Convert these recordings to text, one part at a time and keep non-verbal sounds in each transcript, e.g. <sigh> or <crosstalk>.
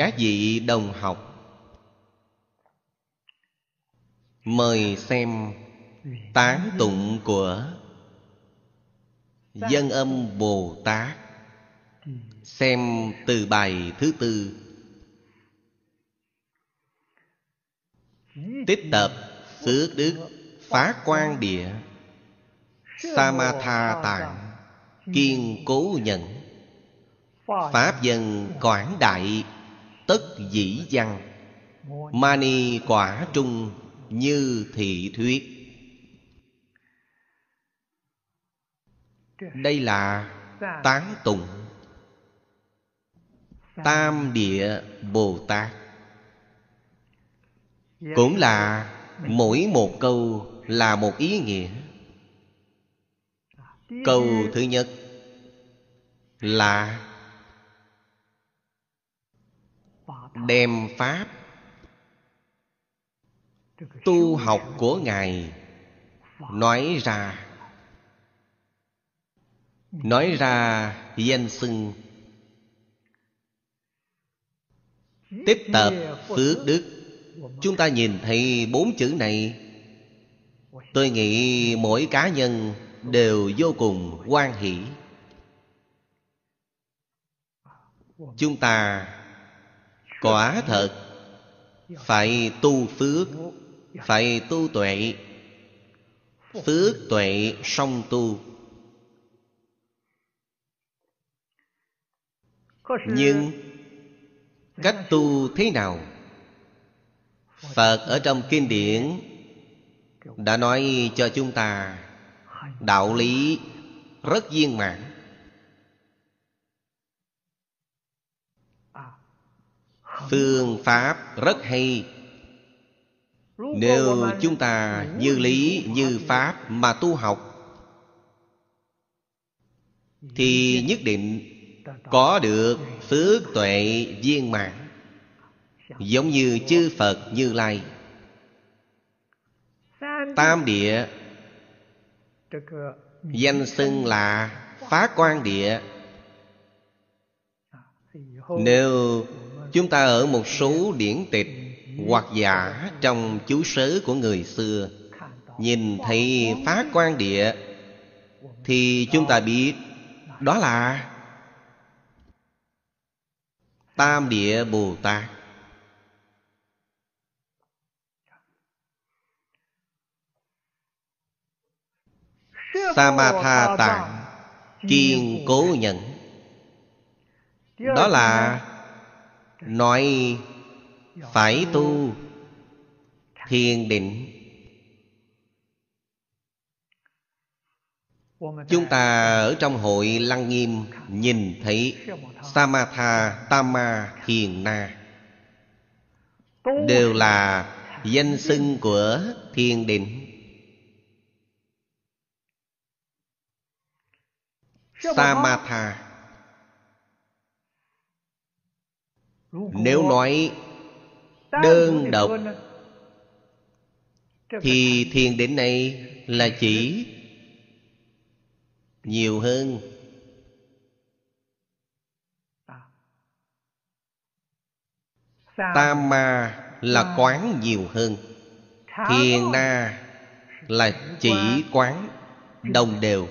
các vị đồng học. Mời xem tán tụng của dân âm bồ tát. Xem từ bài thứ tư. Tích tập xứ đức phá quan địa. Samatha tạng kiên cố nhận pháp dân quảng đại tất dĩ văn. Mani quả trung như thị thuyết. Đây là tán tụng tam địa bồ tát. Cũng là mỗi một câu là một ý nghĩa. Câu thứ nhất là đem pháp tu học của ngài nói ra. Nói ra, danh xưng tích tập phước đức. Chúng ta nhìn thấy bốn chữ này. Tôi nghĩ mỗi cá nhân đều vô cùng quan hỷ. Chúng ta quả thật, phải tu phước, phải tu tuệ. Phước tuệ song tu. Nhưng cách tu thế nào? Phật ở trong kinh điển đã nói cho chúng ta, đạo lý rất viên mãn. Phương pháp rất hay. Nếu chúng ta như lý như pháp mà tu học, thì nhất định có được phước tuệ viên mãn, giống như chư phật như lai. Tam địa danh xưng là phá quan địa. Nếu chúng ta ở một số điển tịch hoặc giả trong chú sớ của người xưa. Nhìn thấy phá quan địa, thì chúng ta biết đó là tam địa bồ tát. Samatha tạng kiên cố nhận đó là nói, phải tu, thiền định. Chúng ta ở trong hội lăng nghiêm nhìn thấy samatha tama thiền na. Đều là danh xưng của thiền định. Samatha nếu nói đơn độc thì thiền định này là chỉ nhiều hơn. Tam ma là quán nhiều hơn. Thiền na là chỉ quán đồng đều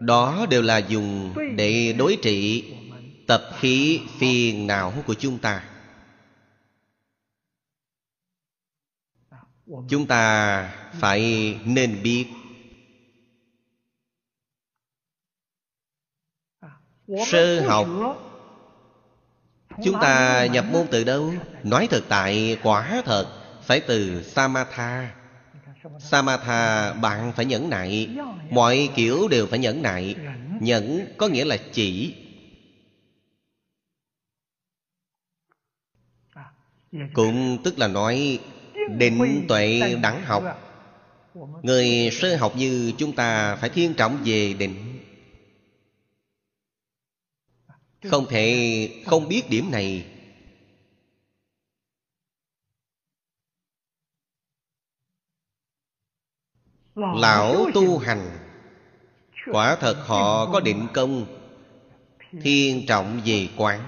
đó đều là dùng để đối trị tập khí phiền não của chúng ta. Chúng ta phải nên biết sơ học. Chúng ta nhập môn từ đâu? Nói thực tại, quả thật, phải từ samatha samatha, bạn phải nhẫn nại. Mọi kiểu đều phải nhẫn nại. Nhẫn có nghĩa là chỉ. Cũng tức là nói, định tuệ đẳng học. Người sơ học như chúng ta phải thiên trọng về định. Không thể không biết điểm này. Lão tu hành. Quả thật họ có định công. Thiên trọng về quán.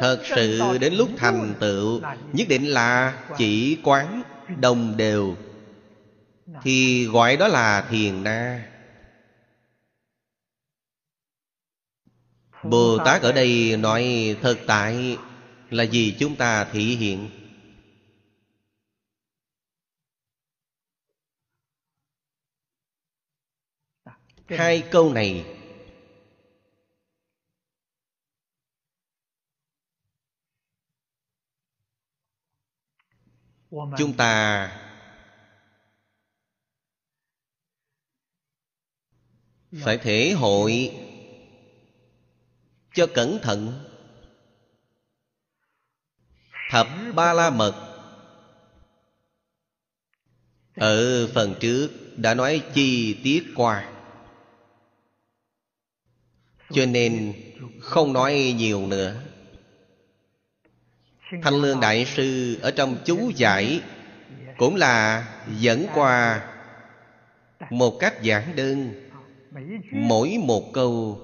Thật sự đến lúc thành tựu nhất định là chỉ quán đồng đều. Thì gọi đó là thiền na. Bồ tát ở đây nói thực tại là gì chúng ta thị hiện hai câu này chúng ta phải thể hội cho cẩn thận. Thập ba la mật ở phần trước đã nói chi tiết qua cho nên không nói nhiều nữa. Thanh lương đại sư ở trong chú giải cũng là dẫn qua một cách giản đơn. Mỗi một câu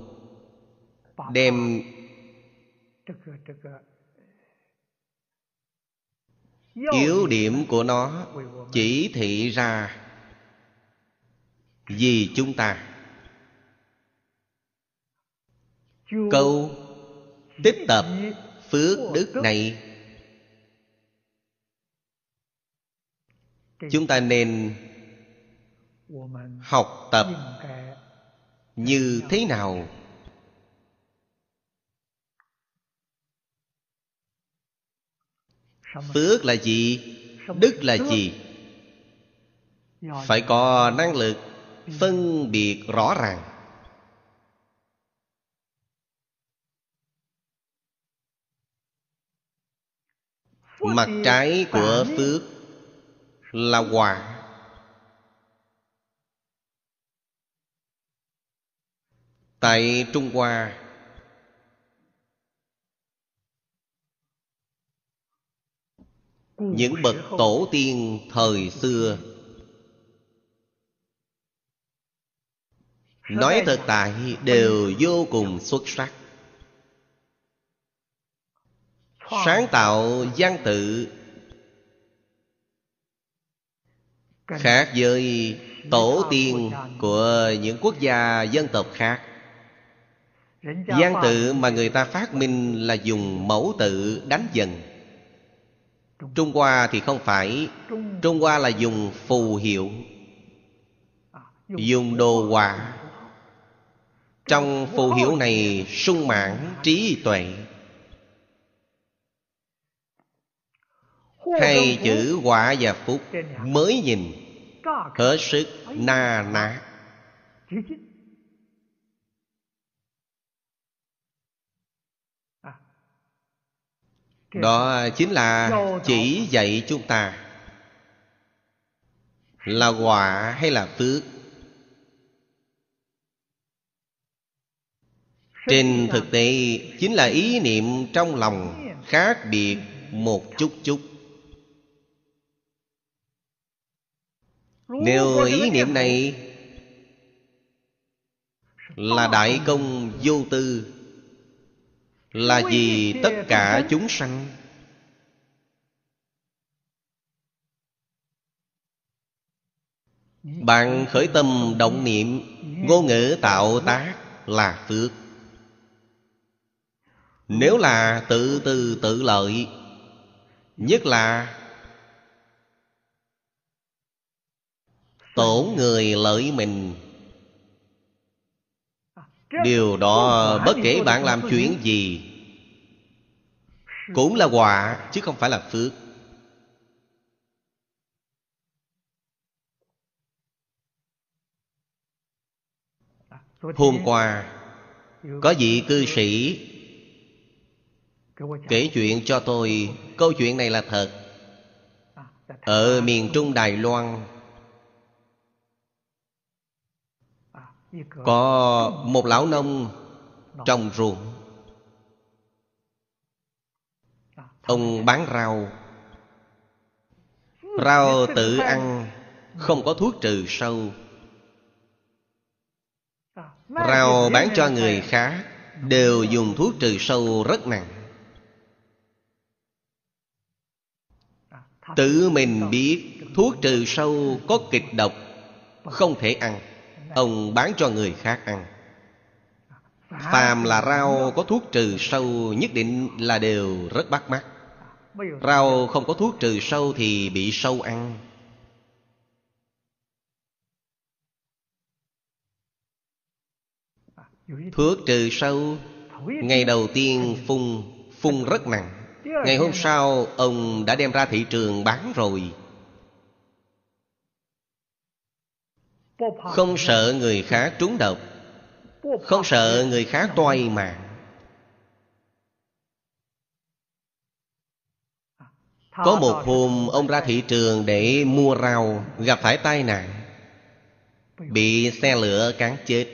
đem yếu điểm của nó chỉ thị ra vì chúng ta. Câu tích tập phước đức này. Chúng ta nên học tập như thế nào? Phước là gì? Đức là gì? Phải có năng lực phân biệt rõ ràng. Mặt trái của phước là quả tại trung hoa những bậc tổ tiên thời xưa nói thật tại đều vô cùng xuất sắc sáng tạo văn tự khác với tổ tiên của những quốc gia dân tộc khác. Văn tự mà người ta phát minh là dùng mẫu tự đánh dần. Trung hoa thì không phải. Trung hoa là dùng phù hiệu dùng đồ họa. Trong phù hiệu này sung mãn trí tuệ hai chữ quả và phúc mới nhìn. Hết sức na ná. Đó chính là chỉ dạy chúng ta. Là quả hay là phước? Trên thực tế chính là ý niệm trong lòng khác biệt một chút chút nếu ý niệm này là đại công vô tư là vì tất cả chúng sanh. Bạn khởi tâm động niệm ngôn ngữ tạo tác là phước. Nếu là tự tư tự lợi nhất là tổn người lợi mình. Điều đó bất kể bạn làm chuyện gì cũng là quả chứ không phải là phước. Hôm qua có vị cư sĩ kể chuyện cho tôi. Câu chuyện này là thật. Ở miền trung đài loan có một lão nông trồng ruộng. Ông bán rau. Rau tự ăn, không có thuốc trừ sâu. Rau bán cho người khác đều dùng thuốc trừ sâu rất nặng. Tự mình biết thuốc trừ sâu có kịch độc, không thể ăn ông bán cho người khác ăn. Phàm là rau có thuốc trừ sâu nhất định là đều rất bắt mắt. Rau không có thuốc trừ sâu thì bị sâu ăn. Thuốc trừ sâu, ngày đầu tiên phun phun rất nặng. Ngày hôm sau, ông đã đem ra thị trường bán rồi. Không sợ người khác trúng độc. Không sợ người khác toay mạng. Có một hôm, ông ra thị trường để mua rau, gặp phải tai nạn. Bị xe lửa cán chết.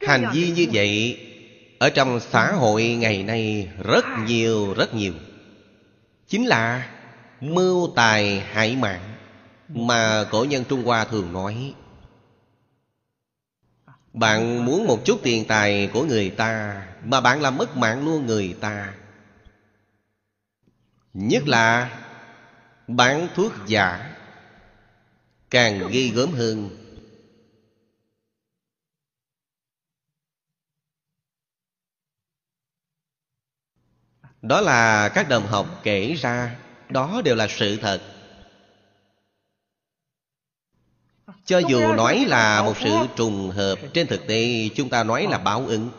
Hành vi như vậy, ở trong xã hội ngày nay rất nhiều rất nhiều. Chính là mưu tài hại mạng, mà cổ nhân trung hoa thường nói, bạn muốn một chút tiền tài của người ta, mà bạn làm mất mạng luôn người ta. Nhất là, bán thuốc giả, càng ghi gớm hơn. Đó là các đồng học kể ra đó đều là sự thật. Cho dù nói là một sự trùng hợp, trên thực tế chúng ta nói là báo ứng.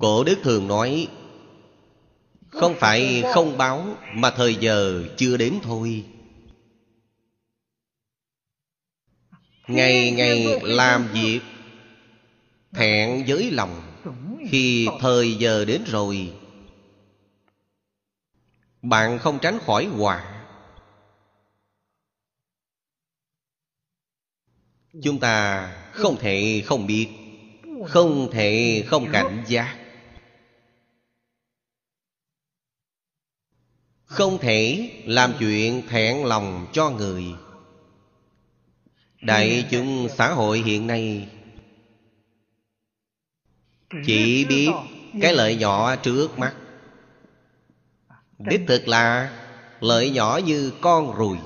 Cổ đức thường nói, không phải không báo, mà thời giờ chưa đến thôi. Ngày ngày làm việc thẹn với lòng. Khi thời giờ đến rồi, bạn không tránh khỏi họa chúng ta không thể không biết, không thể không cảnh giác. Không thể làm chuyện thẹn lòng cho người. Đại chúng xã hội hiện nay chỉ biết cái lợi nhỏ trước mắt. Đích thực là lợi nhỏ như con ruồi.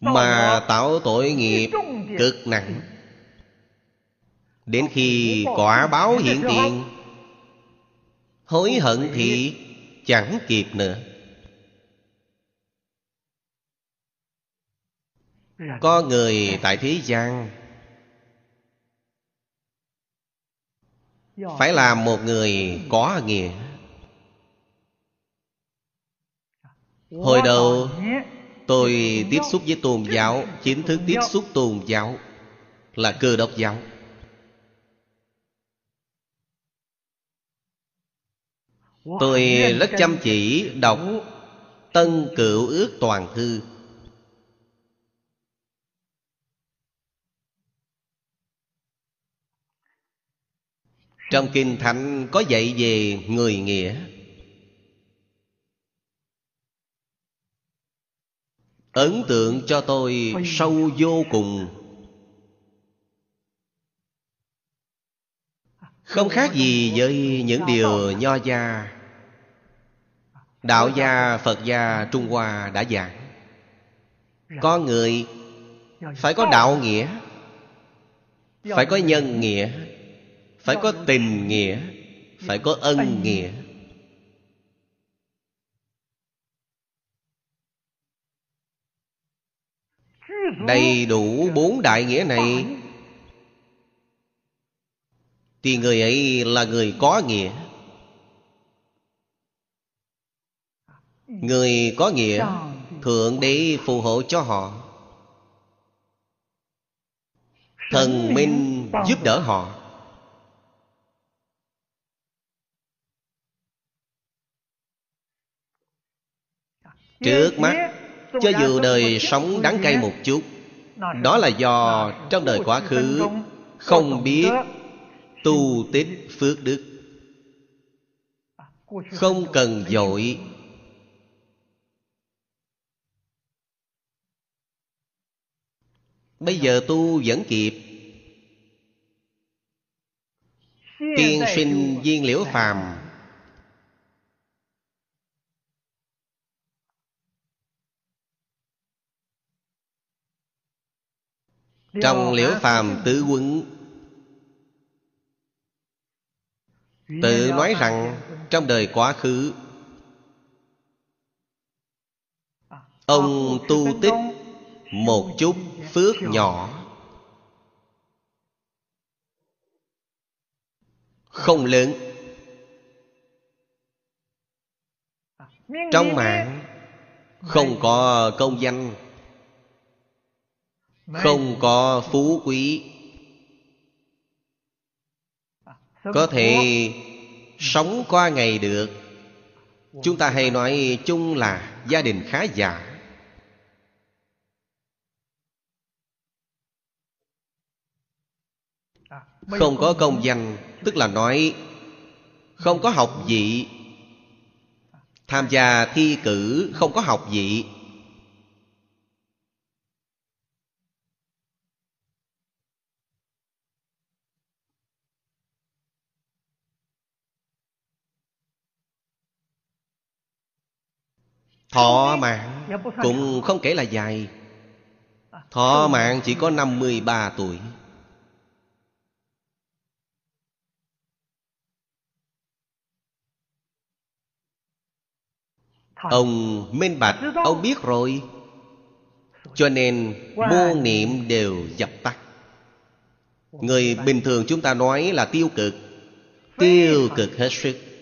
Mà tạo tội nghiệp cực nặng. Đến khi quả báo hiện tiền hối hận thì chẳng kịp nữa có người tại thế gian. Phải là một người có nghĩa. Hồi đầu, tôi tiếp xúc với tôn giáo, chính thức tiếp xúc tôn giáo là cơ đốc giáo. Tôi rất chăm chỉ đọc tân cựu ước toàn thư. Trong Kinh Thánh có dạy về người nghĩa. Ấn tượng cho tôi sâu vô cùng. Không khác gì với những điều nho gia. Đạo gia, Phật gia, Trung Hoa đã giảng. Có người phải có đạo nghĩa Phải có nhân nghĩa phải có tình nghĩa phải có ân nghĩa. Đầy đủ bốn đại nghĩa này thì người ấy là người có nghĩa. Người có nghĩa thượng đế phù hộ cho họ. Thần minh giúp đỡ họ Trước mắt Cho dù đời sống đắng cay một chút Đó là do trong đời quá khứ Không biết tu tích phước đức. Không cần dội. Bây giờ tu vẫn kịp. Tiên sinh viên liễu phàm Trong liễu phàm tứ quấn. Tự nói rằng Trong đời quá khứ Ông tu tích Một chút phước nhỏ. Không lớn. Trong mạng Không có công danh Không có phú quý. Có thể sống qua ngày được. Chúng ta hay nói chung là gia đình khá giả Không có công danh Tức là nói Không có học vị. Tham gia thi cử không có học vị Thọ mạng cũng không kể là dài. Thọ mạng chỉ có 53 tuổi. Ông minh bạch, Ông biết rồi. Cho nên vô niệm đều dập tắt. Người bình thường chúng ta nói là tiêu cực. Tiêu cực hết sức.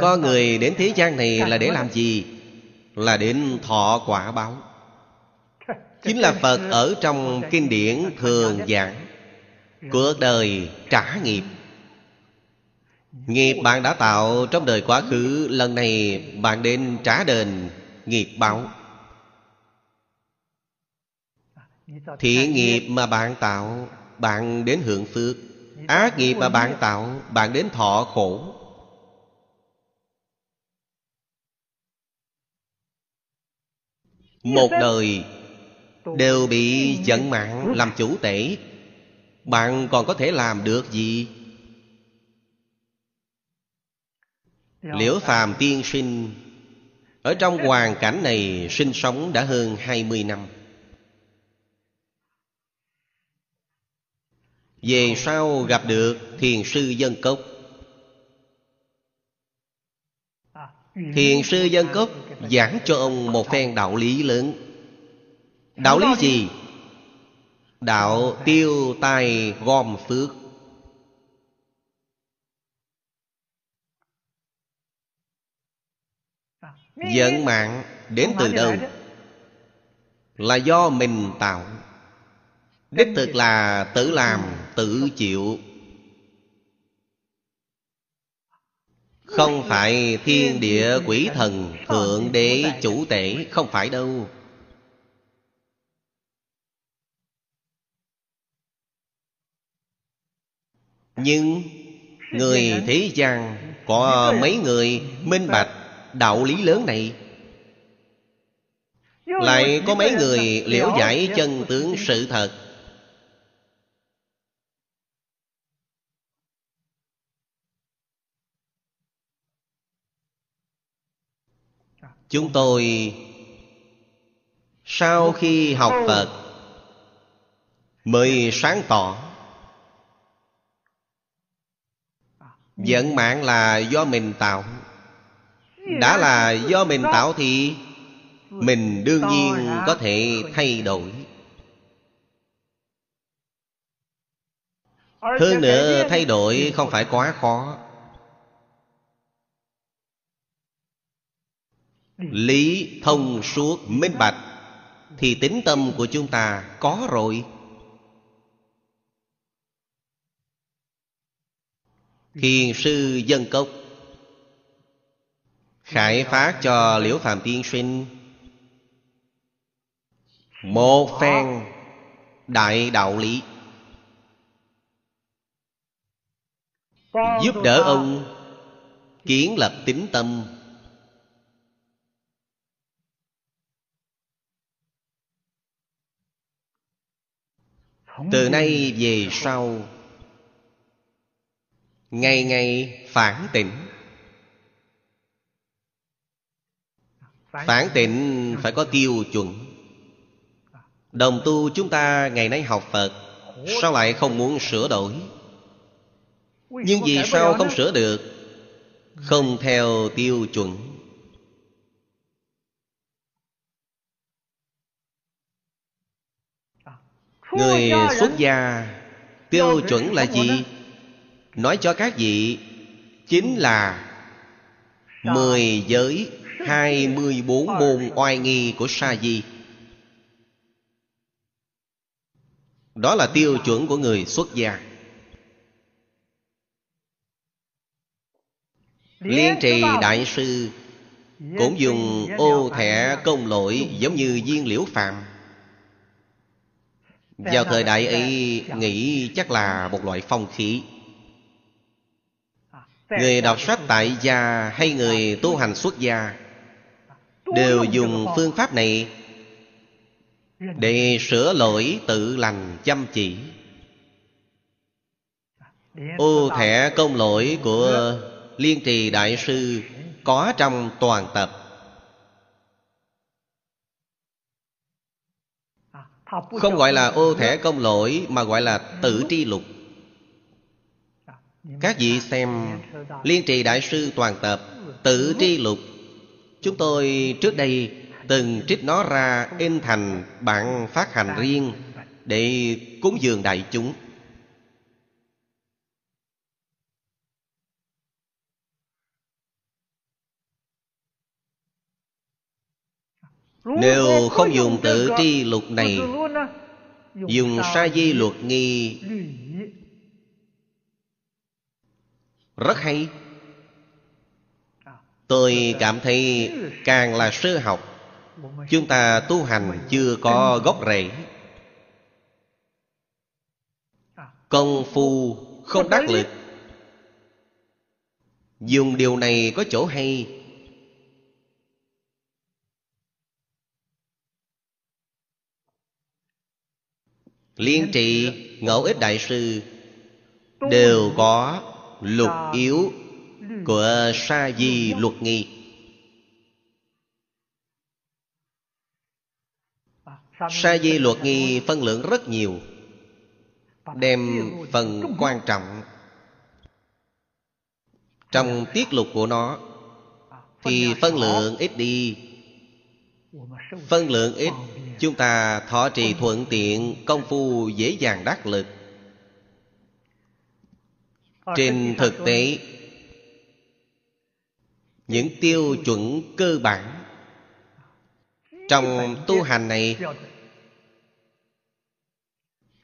Có người đến thế gian này là để làm gì? Là đến thọ quả báo. Chính là Phật ở trong kinh điển thường giảng Cuộc đời trả nghiệp. Nghiệp bạn đã tạo trong đời quá khứ Lần này bạn đến trả đền nghiệp báo. Thiện nghiệp mà bạn tạo Bạn đến hưởng phước. Ác nghiệp mà bạn tạo Bạn đến thọ khổ Một đời Đều bị giận mạng làm chủ tể. Bạn còn có thể làm được gì? Liễu phàm tiên sinh, Ở trong hoàn cảnh này sinh sống đã hơn 20 năm. Về sau gặp được thiền sư dân cốc Thiền sư dân cốc giảng cho ông một phen đạo lý lớn Đạo lý gì? Đạo tiêu tai gom phước Giận mạng đến từ đâu? Là do mình tạo Đích thực là tự làm, tự chịu Không phải thiên địa quỷ thần, Thượng đế chủ tể, Không phải đâu. Nhưng Người thế gian Có mấy người minh bạch đạo lý lớn này? Lại có mấy người liễu giải chân tướng sự thật chúng tôi, sau khi học phật, mới sáng tỏ. Vận mạng là do mình tạo. Đã là do mình tạo thì mình đương nhiên có thể thay đổi. Hơn nữa, thay đổi không phải quá khó. Lý thông suốt minh bạch, thì tính tâm của chúng ta có rồi. Thiền sư dân cốc, Khải phát cho Liễu Phạm Tiên Sinh Một phen đại đạo lý. Giúp đỡ ông kiến lập tính tâm. Từ nay về sau Ngày ngày phản tỉnh Phản tịnh phải có tiêu chuẩn. Đồng tu chúng ta ngày nay học Phật Sao lại không muốn sửa đổi? Nhưng vì sao không sửa được? Không theo tiêu chuẩn Người xuất gia Tiêu chuẩn là gì? Nói cho các vị Chính là Mười giới hai mươi bốn môn oai nghi của sa di. Đó là tiêu chuẩn của người xuất gia. Liên trì đại sư cũng dùng ô thẻ công lỗi giống như viên liễu phàm vào thời đại ấy nghĩ chắc là một loại phong khí. Người đọc sách tại gia hay người tu hành xuất gia Đều dùng phương pháp này Để sửa lỗi tự lành chăm chỉ. Ô thẻ công lỗi của Liên trì Đại Sư Có trong toàn tập Không gọi là ô thẻ công lỗi Mà gọi là tự tri lục Các vị xem Liên trì Đại Sư toàn tập Tự tri lục Chúng tôi trước đây từng trích nó ra in thành bản phát hành riêng để cúng dường đại chúng. Nếu không dùng tự tri lục này Dùng sa di luật nghi. Rất hay. Tôi cảm thấy càng là sơ học. Chúng ta tu hành chưa có gốc rễ. Công phu không đắc lực. Dùng điều này có chỗ hay Liên trị ngẫu ích đại sư Đều có lục yếu của sa di luật nghi. Sa di luật nghi phân lượng rất nhiều, đem phần quan trọng trong tiết lục của nó thì phân lượng ít đi, phân lượng ít chúng ta thọ trì thuận tiện, công phu, dễ dàng đắc lực. Trên thực tế, những tiêu chuẩn cơ bản trong tu hành này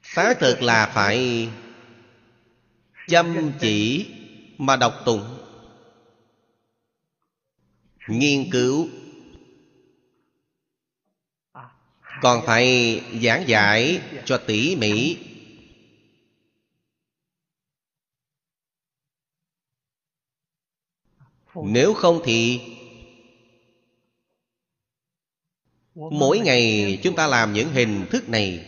xác thực là phải chăm chỉ mà đọc tụng, nghiên cứu còn phải giảng giải cho tỉ mỉ. Nếu không thì Mỗi ngày chúng ta làm những hình thức này.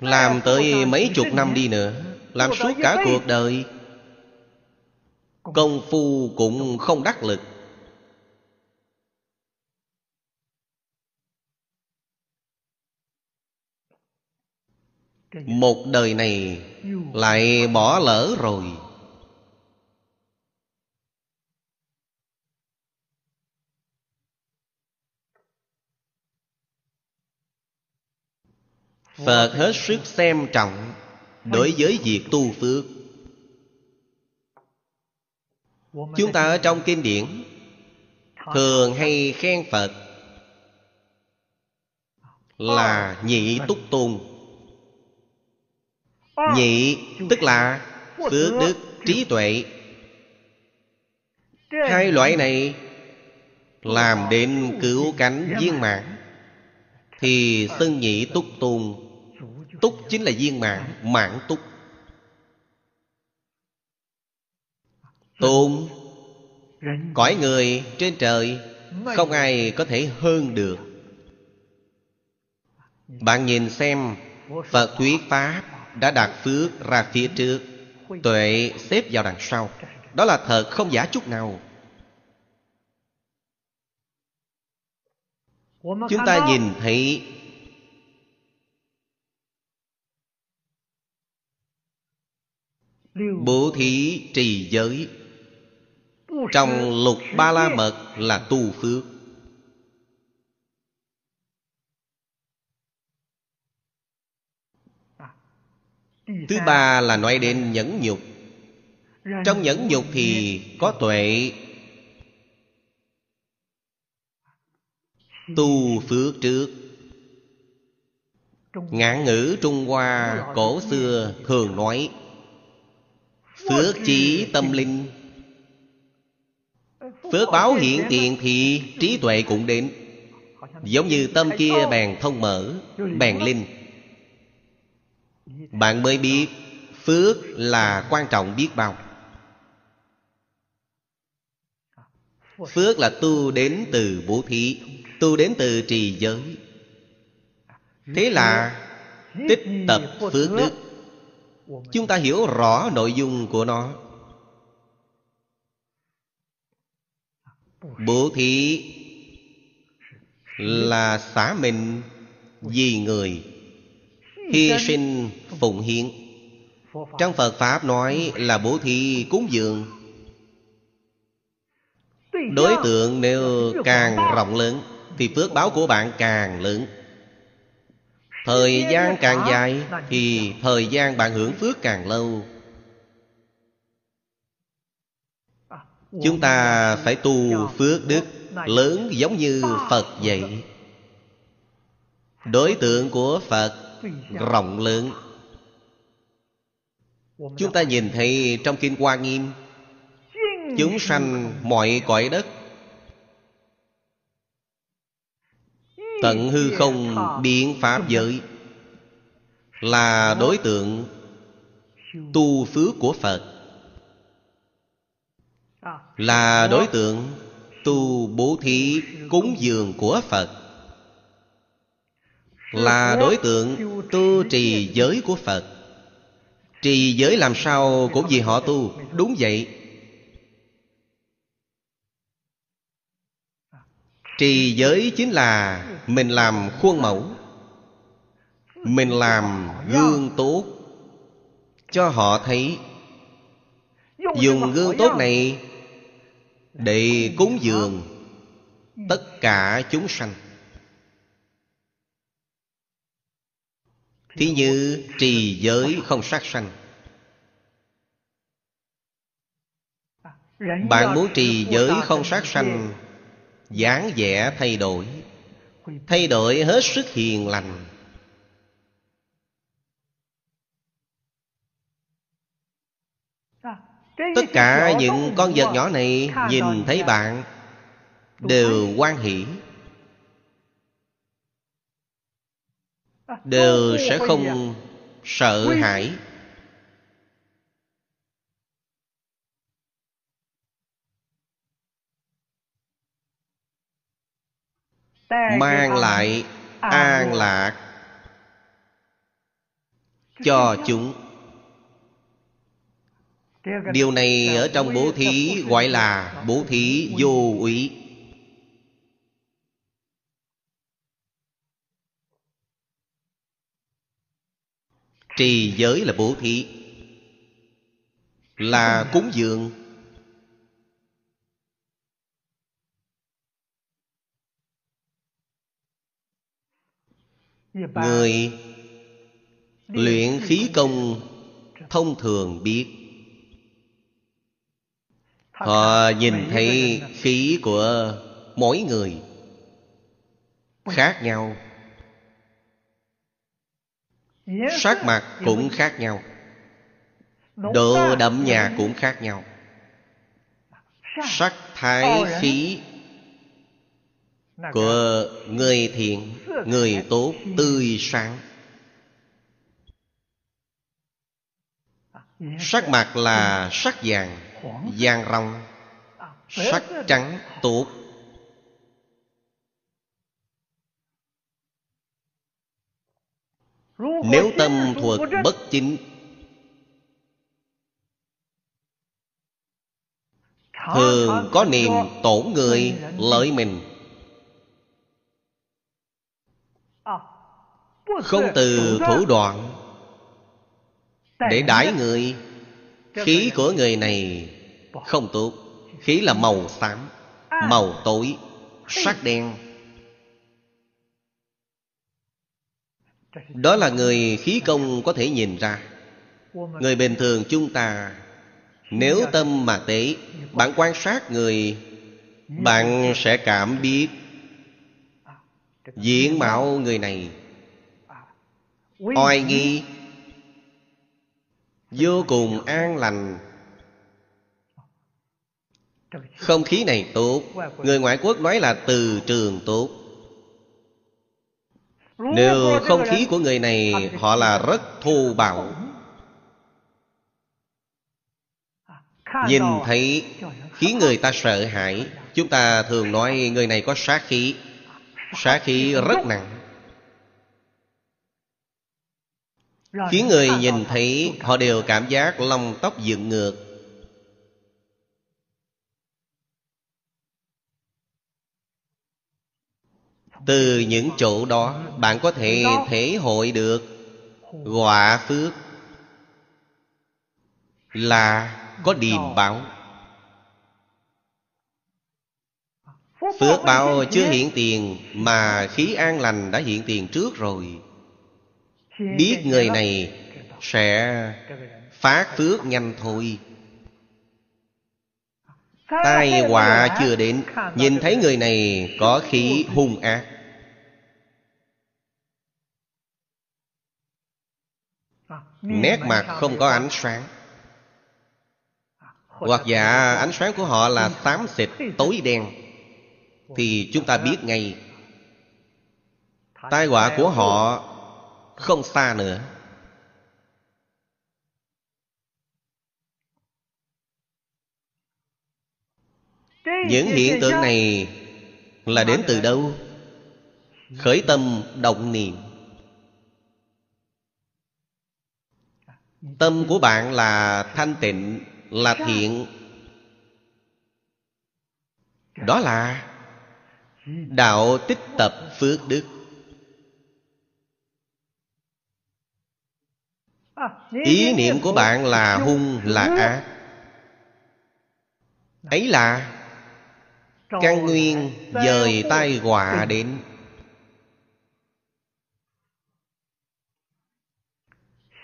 Làm tới mấy chục năm đi nữa, Làm suốt cả cuộc đời. Công phu cũng không đắc lực. Một đời này lại bỏ lỡ rồi. Phật hết sức xem trọng Đối với việc tu phước. Chúng ta ở trong kinh điển, Thường hay khen Phật Là nhị túc tôn. Nhị tức là phước đức trí tuệ. Hai loại này làm đến cứu cánh viên mãn thì xưng nhị túc tôn túc chính là viên mãn mãn túc. Tôn cõi người trên trời không ai có thể hơn được. Bạn nhìn xem phật thuyết pháp đã đạt phước ra phía trước. Tuệ xếp vào đằng sau. Đó là thật không giả chút nào. Chúng ta nhìn thấy bố thí trì giới. Trong lục ba la mật là tu phước. Thứ ba là nói đến nhẫn nhục. Trong nhẫn nhục thì có tuệ. Tu phước trước. Ngạn ngữ trung hoa cổ xưa thường nói. Phước chỉ tâm linh. <laughs> Phước báo hiện tiền thì trí tuệ cũng đến. Giống như tâm kia bèn thông mở bèn linh bạn mới biết, phước là quan trọng biết bao. Phước là tu đến từ bố thí, tu đến từ trì giới. Thế là tích tập phước đức. Chúng ta hiểu rõ nội dung của nó. Bố thí là xả mình vì người hy sinh phụng hiến. Trong phật pháp nói là bố thí cúng dường. Đối tượng nếu càng rộng lớn thì phước báo của bạn càng lớn. Thời gian càng dài thì thời gian bạn hưởng phước càng lâu. Chúng ta phải tu phước đức lớn giống như phật vậy. Đối tượng của phật rộng lớn. Chúng ta nhìn thấy trong kinh hoa nghiêm chúng sanh mọi cõi đất tận hư không biện pháp giới là đối tượng tu phước của phật. Là đối tượng tu bố thí cúng dường của phật là đối tượng tu trì giới của phật. Trì giới làm sao cũng vì họ tu. đúng vậy. Trì giới chính là mình làm khuôn mẫu. Mình làm gương tốt cho họ thấy. Dùng gương tốt này để cúng dường tất cả chúng sanh thí như trì giới không sát sanh. Bạn muốn trì giới không sát sanh, dáng vẻ thay đổi. Thay đổi hết sức hiền lành. Tất cả những con vật nhỏ này nhìn thấy bạn đều quan hỷ. <laughs> đều sẽ không sợ hãi. Mang lại an lạc cho chúng. Điều này ở trong bố thí gọi là bố thí vô úy trì giới là bố thí. Là cúng dường. Người luyện khí công thông thường biết. Họ nhìn thấy khí của mỗi người khác nhau sắc mặt cũng khác nhau. Độ đậm nhà cũng khác nhau. Sắc. Thái khí của người thiện người tốt tươi sáng. Sắc mặt là sắc vàng vàng rong sắc trắng tốt nếu tâm thuật bất chính thường có niềm tổn người lợi mình. Không từ thủ đoạn để đãi người, khí của người này không tốt. Khí là màu xám, màu tối, sắc đen. Đó là người khí công có thể nhìn ra. Người bình thường chúng ta, nếu tâm mà tế, bạn quan sát người, bạn sẽ cảm biết diện mạo người này. Oai nghi, vô cùng an lành. Không khí này tốt, người ngoại quốc nói là từ trường tốt nếu không khí của người này họ là rất thô bạo. Nhìn thấy khiến người ta sợ hãi. chúng ta thường nói người này có sát khí. Sát khí rất nặng. Khiến người nhìn thấy họ đều cảm giác lông tóc dựng ngược từ những chỗ đó bạn có thể thể hội được quả phước. Là có điềm báo. Phước báo chưa hiện tiền mà khí an lành đã hiện tiền trước rồi. Biết người này sẽ phát phước nhanh thôi tai họa chưa đến. Nhìn thấy người này có khí hung ác. Nét mặt không có ánh sáng. Hoặc dạ ánh sáng của họ là xám xịt tối đen. Thì chúng ta biết ngay. Tai họa của họ không xa nữa những hiện tượng này là đến từ đâu? Khởi tâm động niệm. Tâm của bạn là thanh tịnh là thiện. Đó là đạo tích tập phước đức. Ý niệm của bạn là hung là ác. Ấy là căn nguyên dời tai họa đến.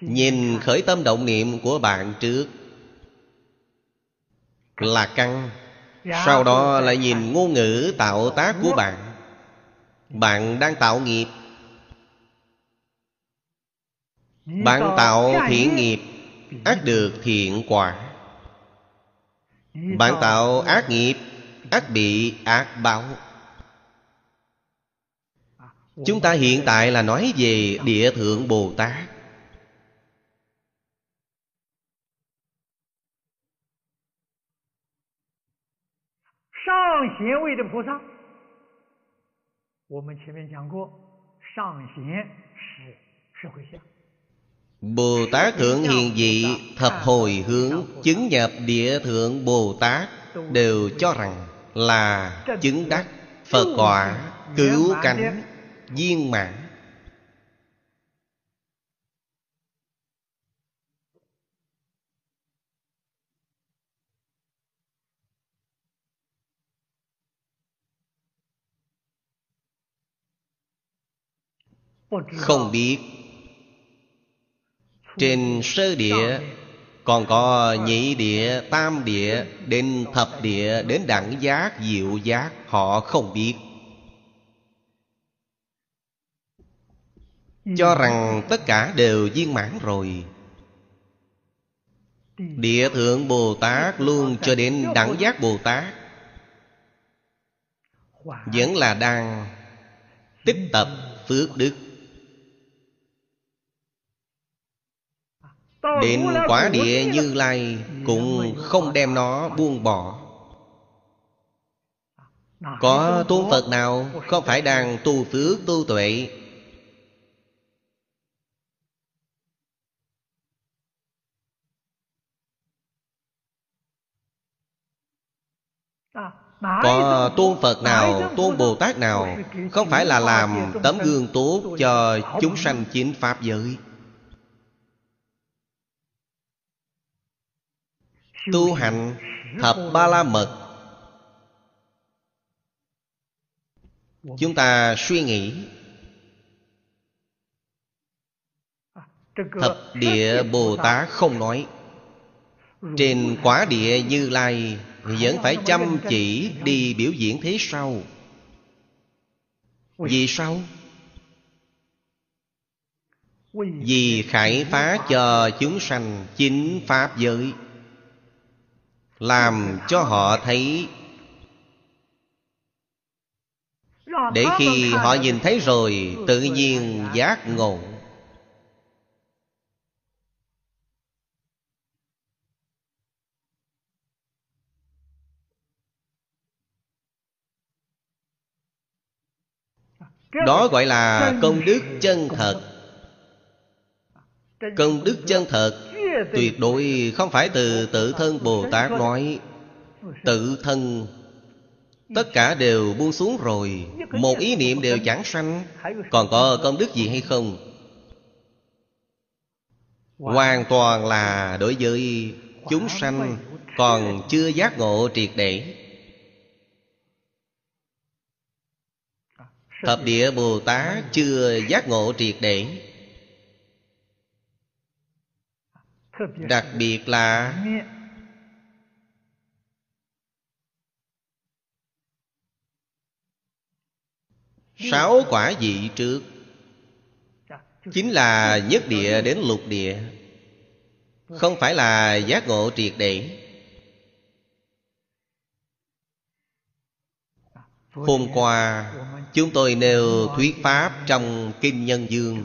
Nhìn khởi tâm động niệm của bạn trước là căn sau đó lại nhìn ngôn ngữ tạo tác của bạn. Bạn đang tạo nghiệp. Bạn tạo thiện nghiệp ác được thiện quả. bạn tạo ác nghiệp ác bị ác báo. À, Chúng ta hiện tại là nói về địa thượng bồ tát. Bồ Tát Thượng Hiền Dị Thập Hồi à, Hướng Chứng nhập Địa Thượng Bồ Tát Đều cho rằng là chứng đắc Phật quả Cứu cánh Viên mãn. Không biết. Trên sơ địa còn có nhị địa, tam địa Đến thập địa, đến đẳng giác, diệu giác Họ không biết. Cho rằng tất cả đều viên mãn rồi. Địa Thượng Bồ Tát luôn cho đến Đẳng Giác Bồ Tát. Vẫn là đang tích tập phước đức Đến quả địa Như Lai Cũng không đem nó buông bỏ. Có tôn Phật nào Không phải đang tu phước tu tuệ? Có tôn Phật nào, tôn Bồ Tát nào Không phải là làm tấm gương tốt cho chúng sanh chính Pháp giới Tu hành thập ba la mật. Chúng ta suy nghĩ. Thập địa Bồ Tát không nói, Trên quả địa Như Lai, Vẫn phải chăm chỉ đi biểu diễn thế sau Vì sao? Vì khải phá cho chúng sanh chính Pháp giới. Làm cho họ thấy. Để khi họ nhìn thấy rồi, Tự nhiên giác ngộ. Đó gọi là công đức chân thật. Công đức chân thật, Tuyệt đối không phải từ tự thân Bồ Tát nói. Tự thân, Tất cả đều buông xuống rồi, Một ý niệm đều chẳng sanh. Còn có công đức gì hay không? Hoàn toàn là đối với chúng sanh, Còn chưa giác ngộ triệt để. Thập địa Bồ Tát chưa giác ngộ triệt để. Đặc biệt là Sáu quả vị trước. Chính là nhất địa đến lục địa. Không phải là giác ngộ triệt để. Hôm qua, chúng tôi nêu thuyết pháp trong Kinh Nhân Dương.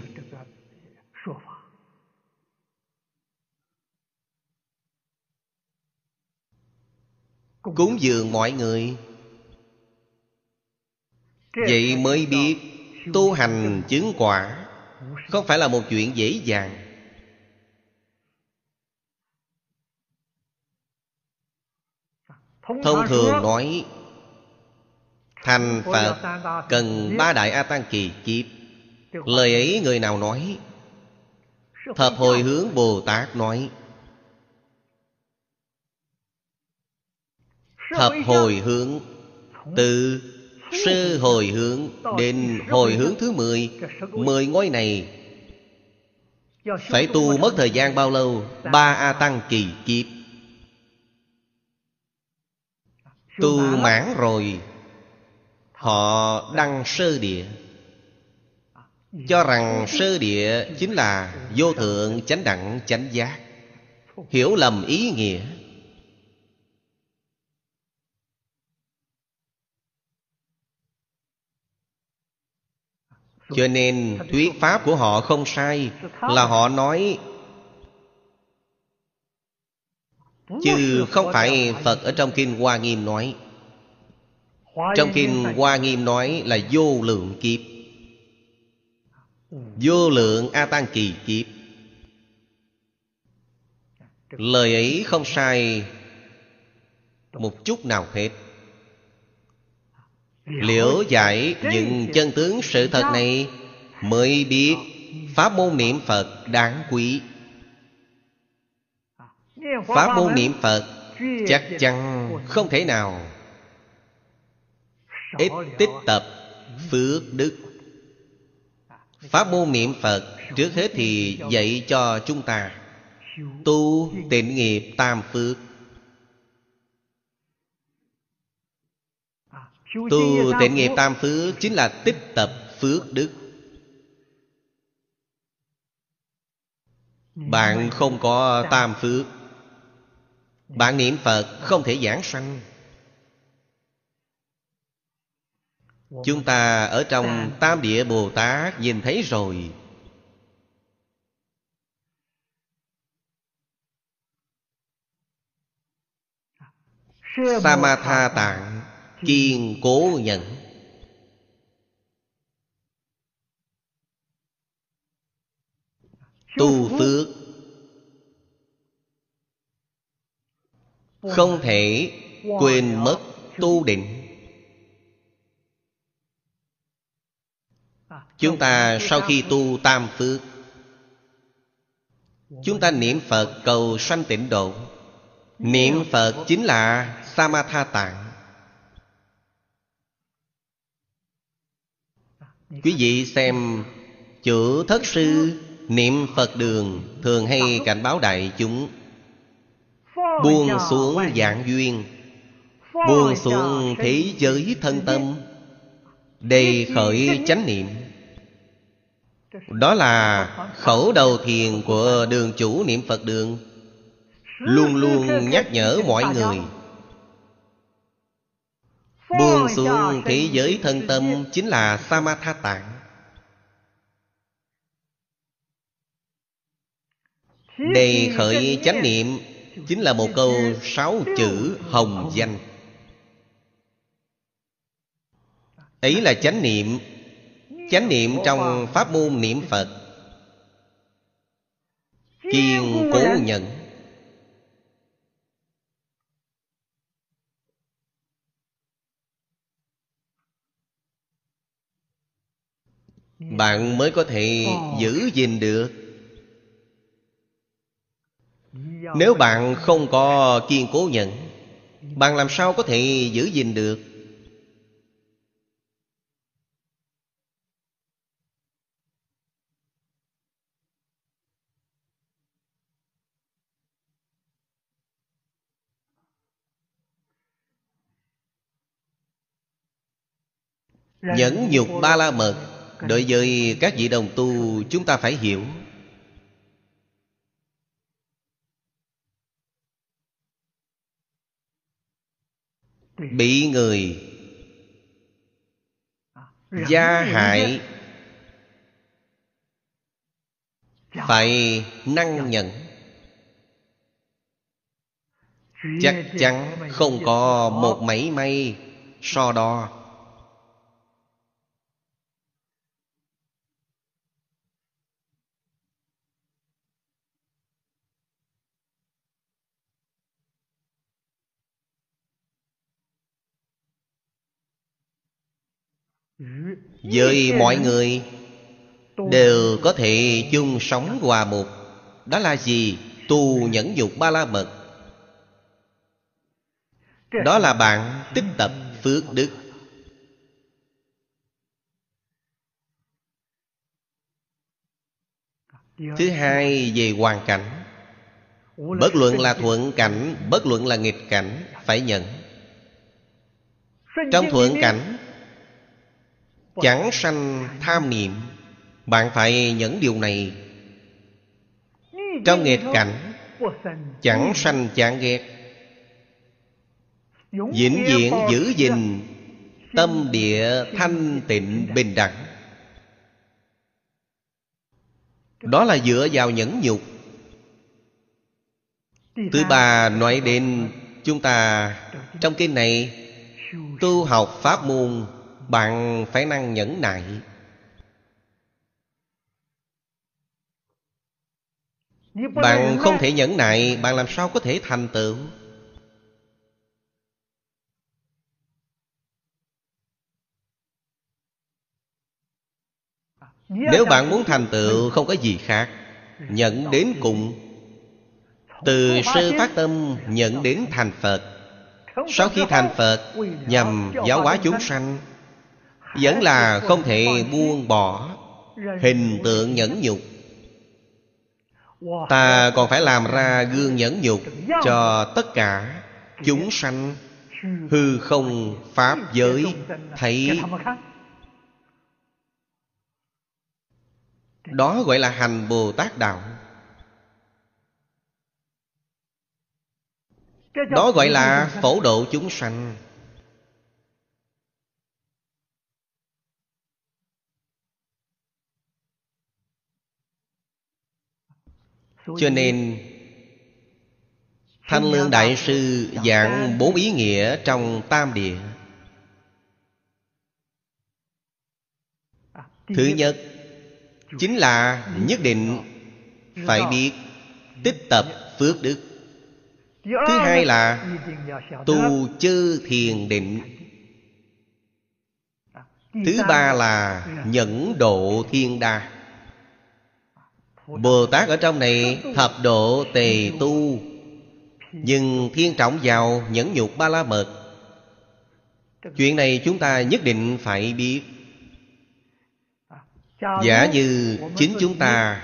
Cúng dường mọi người. Vậy mới biết Tu hành chứng quả Không phải là một chuyện dễ dàng. Thông thường nói Thành Phật cần ba đại A Tăng kỳ kiếp. Lời ấy người nào nói? Thập hồi hướng Bồ Tát nói Thập hồi hướng Từ sơ hồi hướng Đến hồi hướng thứ mười. Mười ngôi này Phải tu mất thời gian bao lâu? Ba A Tăng kỳ kiếp. Tu mãn rồi, Họ đăng sơ địa. Cho rằng sơ địa chính là vô thượng chánh đẳng chánh giác. Hiểu lầm ý nghĩa. Cho nên thuyết pháp của họ không sai, Là họ nói, Chứ không phải Phật ở trong Kinh Hoa Nghiêm nói. Trong Kinh Hoa Nghiêm nói là vô lượng kiếp, Vô lượng A Tăng kỳ kiếp. Lời ấy không sai Một chút nào hết. Liễu giải những chân tướng sự thật này Mới biết Pháp môn niệm Phật đáng quý? Pháp môn niệm Phật Chắc chắn không thể nào Ít tích tập phước đức. Pháp môn niệm Phật Trước hết thì dạy cho chúng ta Tu tịnh nghiệp tam phước. Tu tịnh nghiệp tam phước Chính là tích tập phước đức. Bạn không có tam phước. Bạn niệm Phật không thể giảng sanh. Chúng ta ở trong Tam Địa Bồ Tát nhìn thấy rồi. Samatha tạng Kiên cố nhận. Tu phước. Không thể quên mất tu định. Chúng ta sau khi tu tam phước Chúng ta niệm Phật cầu sanh tịnh độ. Niệm Phật chính là Samatha Tạng Quý vị xem Chữ thất sư Niệm Phật đường Thường hay cảnh báo đại chúng. Buông xuống dạng duyên. Buông xuống thế giới thân tâm. Đầy khởi chánh niệm. Đó là khẩu đầu thiền của đường chủ niệm Phật đường. Luôn luôn nhắc nhở mọi người Buông xuống thế giới thân tâm Chính là Samatha Tạng. Đầy khởi chánh niệm Chính là một câu sáu chữ hồng danh. Ấy là chánh niệm Chánh niệm trong pháp môn niệm Phật. Kiên cố nhận Bạn mới có thể giữ gìn được. Nếu bạn không có kiên cố nhận Bạn làm sao có thể giữ gìn được? Nhẫn nhục ba la mật Đối với các vị đồng tu, Chúng ta phải hiểu. Bị người Gia hại Phải năng nhận. Chắc chắn không có một mảy may so đo. Với mọi người đều có thể chung sống hòa một. Đó là gì? Tu nhẫn dục ba la mật đó là bạn tích tập phước đức. Thứ hai về hoàn cảnh. Bất luận là thuận cảnh bất luận là nghịch cảnh phải nhận. Trong thuận cảnh Chẳng sanh tham niệm. Bạn phải nhẫn điều này. Trong nghịch cảnh, Chẳng sanh chán ghét. Vĩnh viễn giữ gìn Tâm địa thanh tịnh bình đẳng. Đó là dựa vào nhẫn nhục. Thứ ba nói đến chúng ta, Trong kinh này, Tu học pháp môn bạn phải năng nhẫn nại. Bạn không thể nhẫn nại, bạn làm sao có thể thành tựu? Nếu bạn muốn thành tựu, không có gì khác. Nhận đến cùng. Từ sư phát tâm nhận đến thành phật. Sau khi thành phật, nhằm giáo hóa chúng sanh vẫn là không thể buông bỏ hình tượng nhẫn nhục. Ta còn phải làm ra gương nhẫn nhục cho tất cả chúng sanh hư không pháp giới thấy. Đó gọi là hành bồ tát đạo. Đó gọi là phổ độ chúng sanh Cho nên Thanh Lương Đại Sư giảng bốn ý nghĩa trong Tam Địa. À, Thứ nhất Chính là nhất định phải biết tích tập phước đức. Thứ hai là tu chư thiền định. À, Thứ ba là nhẫn độ thiên đa Bồ Tát ở trong này thập độ tề tu. Nhưng thiên trọng vào nhẫn nhục ba la mật Chuyện này chúng ta nhất định phải biết. Giả như chính chúng ta,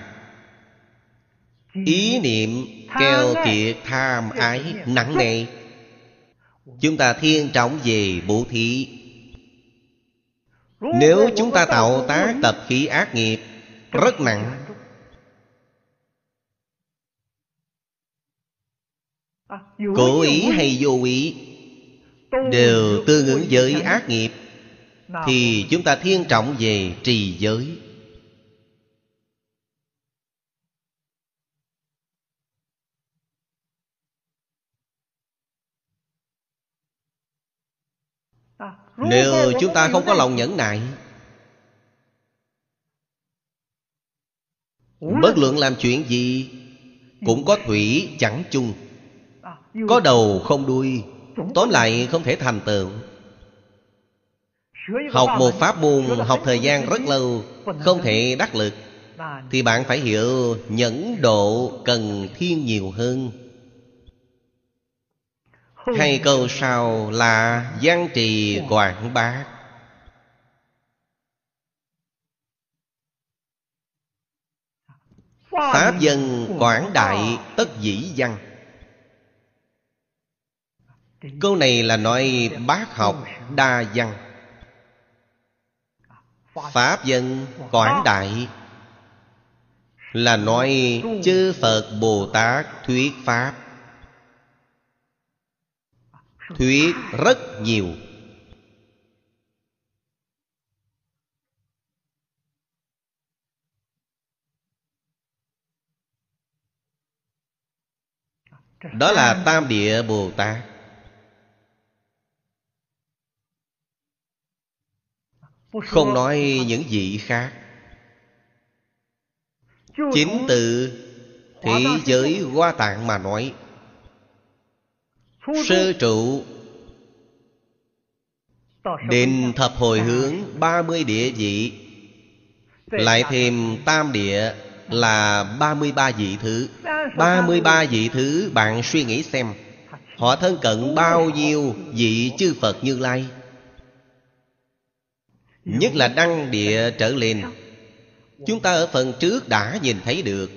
Ý niệm keo kiệt tham ái nặng nề. Chúng ta thiên trọng về bố thí. Nếu chúng ta tạo tác tập khí ác nghiệp Rất nặng À, Cố ý hay vô ý Đều tương ứng với ác nghiệp Thì chúng ta thiên trọng về trì giới. À, Nếu chúng ta không có lòng nhẫn nại Bất luận làm chuyện gì Cũng có thủy chẳng chung Có đầu không đuôi Tóm lại không thể thành tựu Học một pháp môn Học thời gian rất lâu Không thể đắc lực Thì bạn phải hiểu Nhẫn độ cần thiên nhiều hơn. Hay câu sau là Giang trì quảng bác Pháp dân quảng đại tất dĩ văn Câu này là nói bác học đa văn. Pháp dân quảng đại Là nói chư Phật Bồ Tát thuyết Pháp. Thuyết rất nhiều. Đó là Tam Địa Bồ Tát. Không nói những vị khác. Chính từ thế giới hoa tạng mà nói, Sơ trụ đền thập hồi hướng ba mươi địa vị, Lại thêm tam địa là ba mươi ba vị thứ. ba mươi ba vị thứ bạn suy nghĩ xem, Họ thân cận bao nhiêu vị chư Phật Như Lai? Nhất là đăng địa trở lên. Chúng ta ở phần trước đã nhìn thấy được.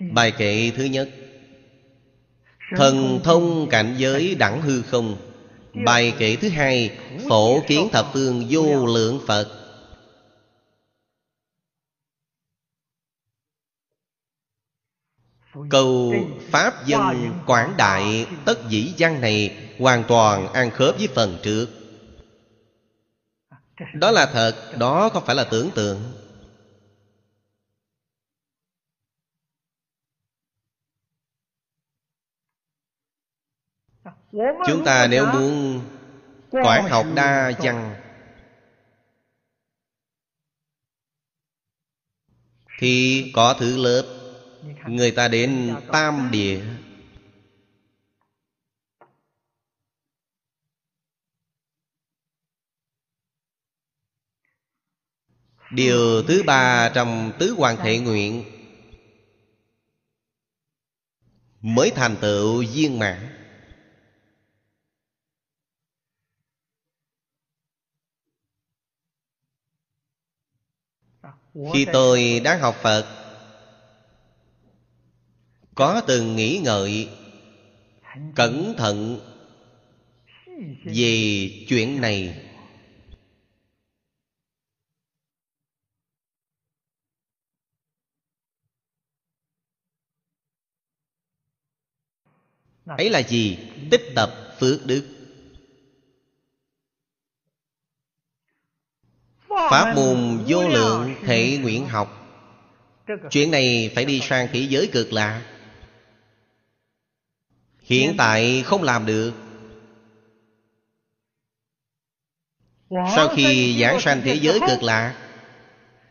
Bài kệ thứ nhất. Thần thông cảnh giới đẳng hư không. Bài kệ thứ hai. Phổ kiến thập phương vô lượng Phật. Câu Pháp dân quảng đại tất dĩ văn này Hoàn toàn ăn khớp với phần trước. Đó là thật, Đó không phải là tưởng tượng. Chúng ta nếu muốn Quảng học đa văn, Thì có thứ lớp. Người ta đến tam địa. Điều thứ ba trong tứ hoàng thể nguyện. Mới thành tựu viên mãn. Khi tôi đang học Phật có từng nghĩ ngợi cẩn thận về chuyện này? Ấy là gì? Tích tập phước đức. Pháp môn vô lượng hệ nguyện học. Chuyện này phải đi sang thế giới cực lạ hiện tại không làm được. Sau khi giảng sanh thế giới cực lạc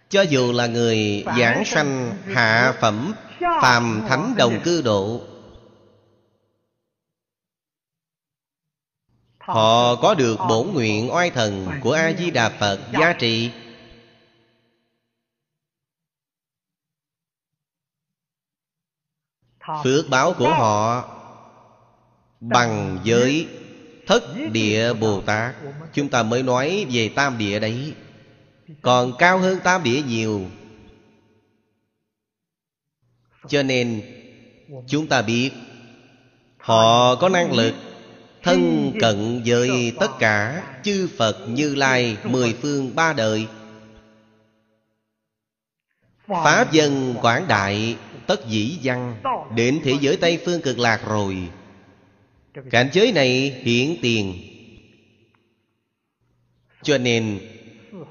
cho dù là người giảng sanh hạ phẩm phàm thánh đồng cư độ họ có được bổn nguyện oai thần của a di đà phật giá trị. Phước báo của họ bằng với thất địa bồ tát. Chúng ta mới nói về tam địa đấy. Còn cao hơn tam địa nhiều. Cho nên chúng ta biết họ có năng lực thân cận với tất cả chư phật như lai mười phương ba đời. Pháp dân quảng đại tất dĩ văn. Đến thế giới tây phương cực lạc rồi cảnh giới này hiển tiền. Cho nên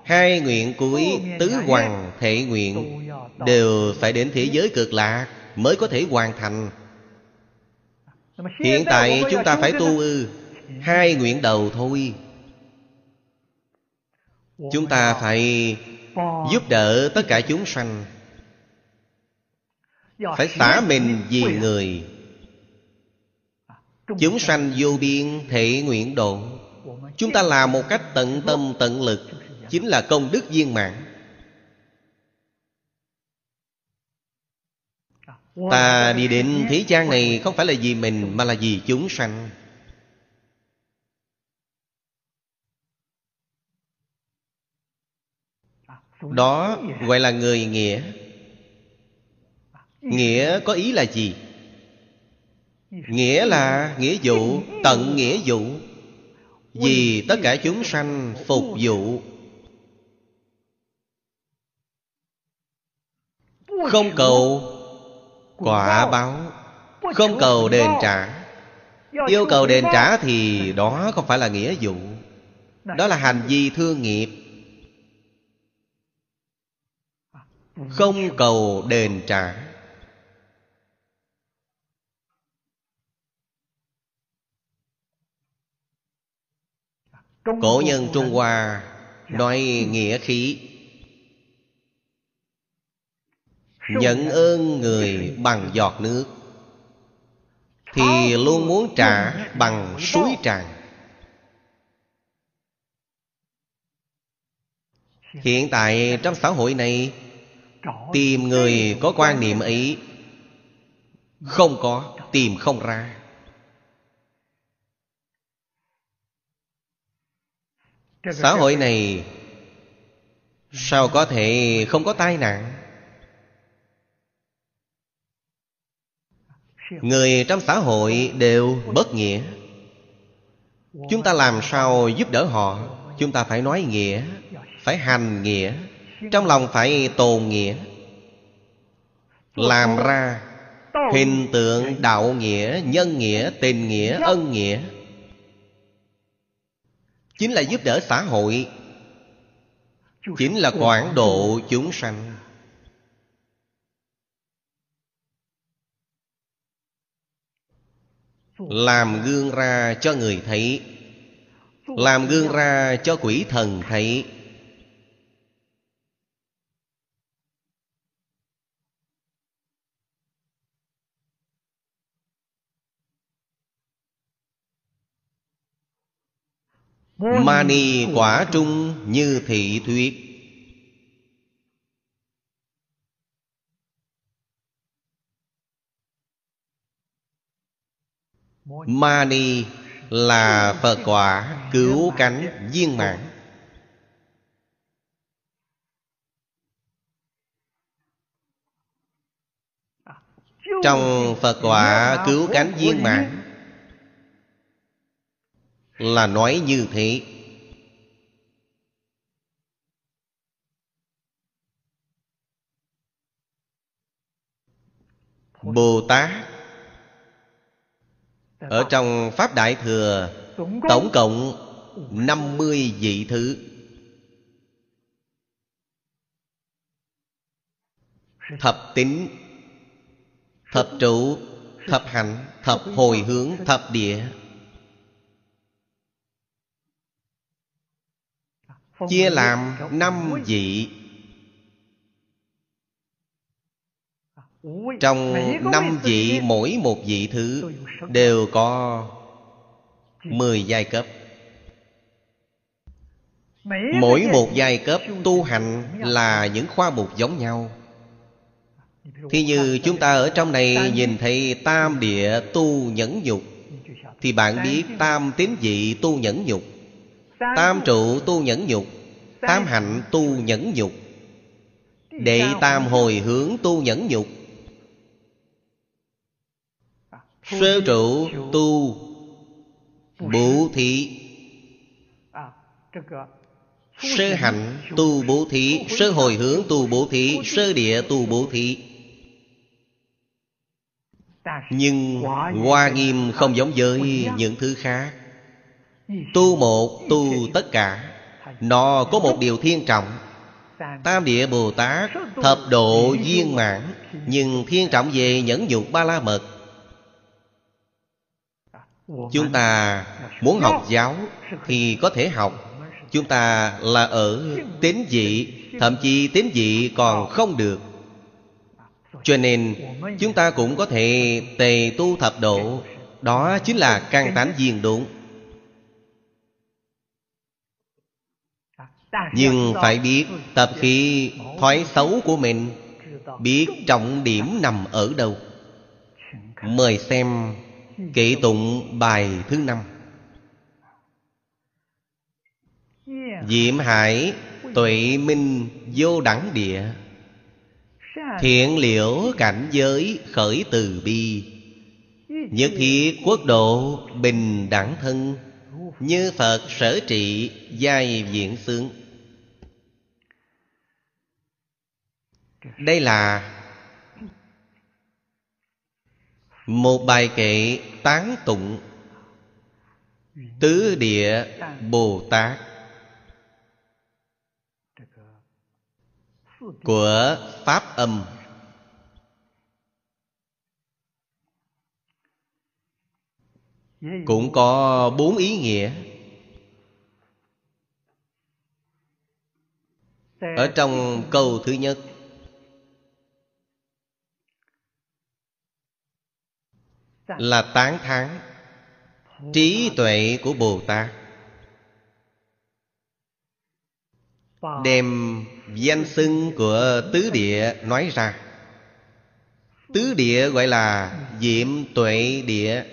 hai nguyện cuối tứ hoàng thể nguyện đều phải đến thế giới cực lạc mới có thể hoàn thành. Hiện tại chúng ta phải tu ư. Hai nguyện đầu thôi. Chúng ta phải giúp đỡ tất cả chúng sanh. Phải xả mình vì người chúng sanh vô biên thể nguyện độ. Chúng ta làm một cách tận tâm tận lực, chính là công đức viên mãn. Ta đi đến thế gian này không phải là vì mình, mà là vì chúng sanh. Đó gọi là người nghĩa. Nghĩa có ý là gì? Nghĩa là nghĩa vụ, tận nghĩa vụ. Vì tất cả chúng sanh phục vụ. Không cầu quả báo, không cầu đền trả. Yêu cầu đền trả thì đó không phải là nghĩa vụ. Đó là hành vi thương nghiệp. Không cầu đền trả. Cổ nhân trung hoa nói nghĩa khí. Nhận ơn người bằng giọt nước. Thì luôn muốn trả bằng suối tràn. Hiện tại trong xã hội này tìm người có quan niệm ấy không có tìm không ra xã hội này sao có thể không có tai nạn? Người trong xã hội đều bất nghĩa. Chúng ta làm sao giúp đỡ họ? Chúng ta phải nói nghĩa phải hành nghĩa trong lòng phải tồn nghĩa. Làm ra hình tượng đạo nghĩa nhân nghĩa tình nghĩa ân nghĩa chính là giúp đỡ xã hội. Chính là quản độ chúng sanh. Làm gương ra cho người thấy. Làm gương ra cho quỷ thần thấy. Mani quả trung như thị thuyết. Mani là Phật quả cứu cánh viên mãn. Trong Phật quả cứu cánh viên mãn là nói như thế. Bồ Tát Ở trong Pháp Đại Thừa, Tổng cộng 50 vị thứ. Thập tính Thập trụ, Thập hạnh, Thập hồi hướng, Thập địa. Chia làm năm vị. Trong năm vị mỗi một vị thứ Đều có mười giai cấp. Mỗi một giai cấp tu hành là những khoa mục giống nhau. Thì như chúng ta ở trong này nhìn thấy tam địa tu nhẫn nhục. Thì bạn biết tam tín vị tu nhẫn nhục Tam trụ tu nhẫn nhục, Tam hạnh tu nhẫn nhục. Đệ tam hồi hướng tu nhẫn nhục. Sơ trụ tu, bố thí. Sơ hạnh tu bố thí, Sơ hồi hướng tu bố thí, Sơ địa tu bố thí. Nhưng Hoa nghiêm không giống với những thứ khác. Tu một tu tất cả. Nó có một điều thiên trọng. Tam địa Bồ Tát Thập độ viên mãn Nhưng thiên trọng về nhẫn nhục ba la mật. Chúng ta muốn học giáo Thì có thể học. Chúng ta là ở tín dị, Thậm chí tín dị còn không được. Cho nên chúng ta cũng có thể tề tu thập độ. Đó chính là căn tánh viên đúng Nhưng phải biết, tập khí thói xấu của mình, Biết trọng điểm nằm ở đâu. Mời xem Kỵ tụng bài thứ năm. Diệm hải tuệ minh vô đẳng địa, Thiện liễu cảnh giới khởi từ bi, Nhất thiết quốc độ bình đẳng thân, Như Phật sở trị giai diễn xướng. Đây là Một bài kệ tán tụng Tứ địa Bồ Tát Của Pháp âm. Cũng có bốn ý nghĩa. Ở trong câu thứ nhất là tán thán. Trí tuệ của bồ tát. Đem danh xưng của tứ địa nói ra. Tứ địa gọi là diệm tuệ địa.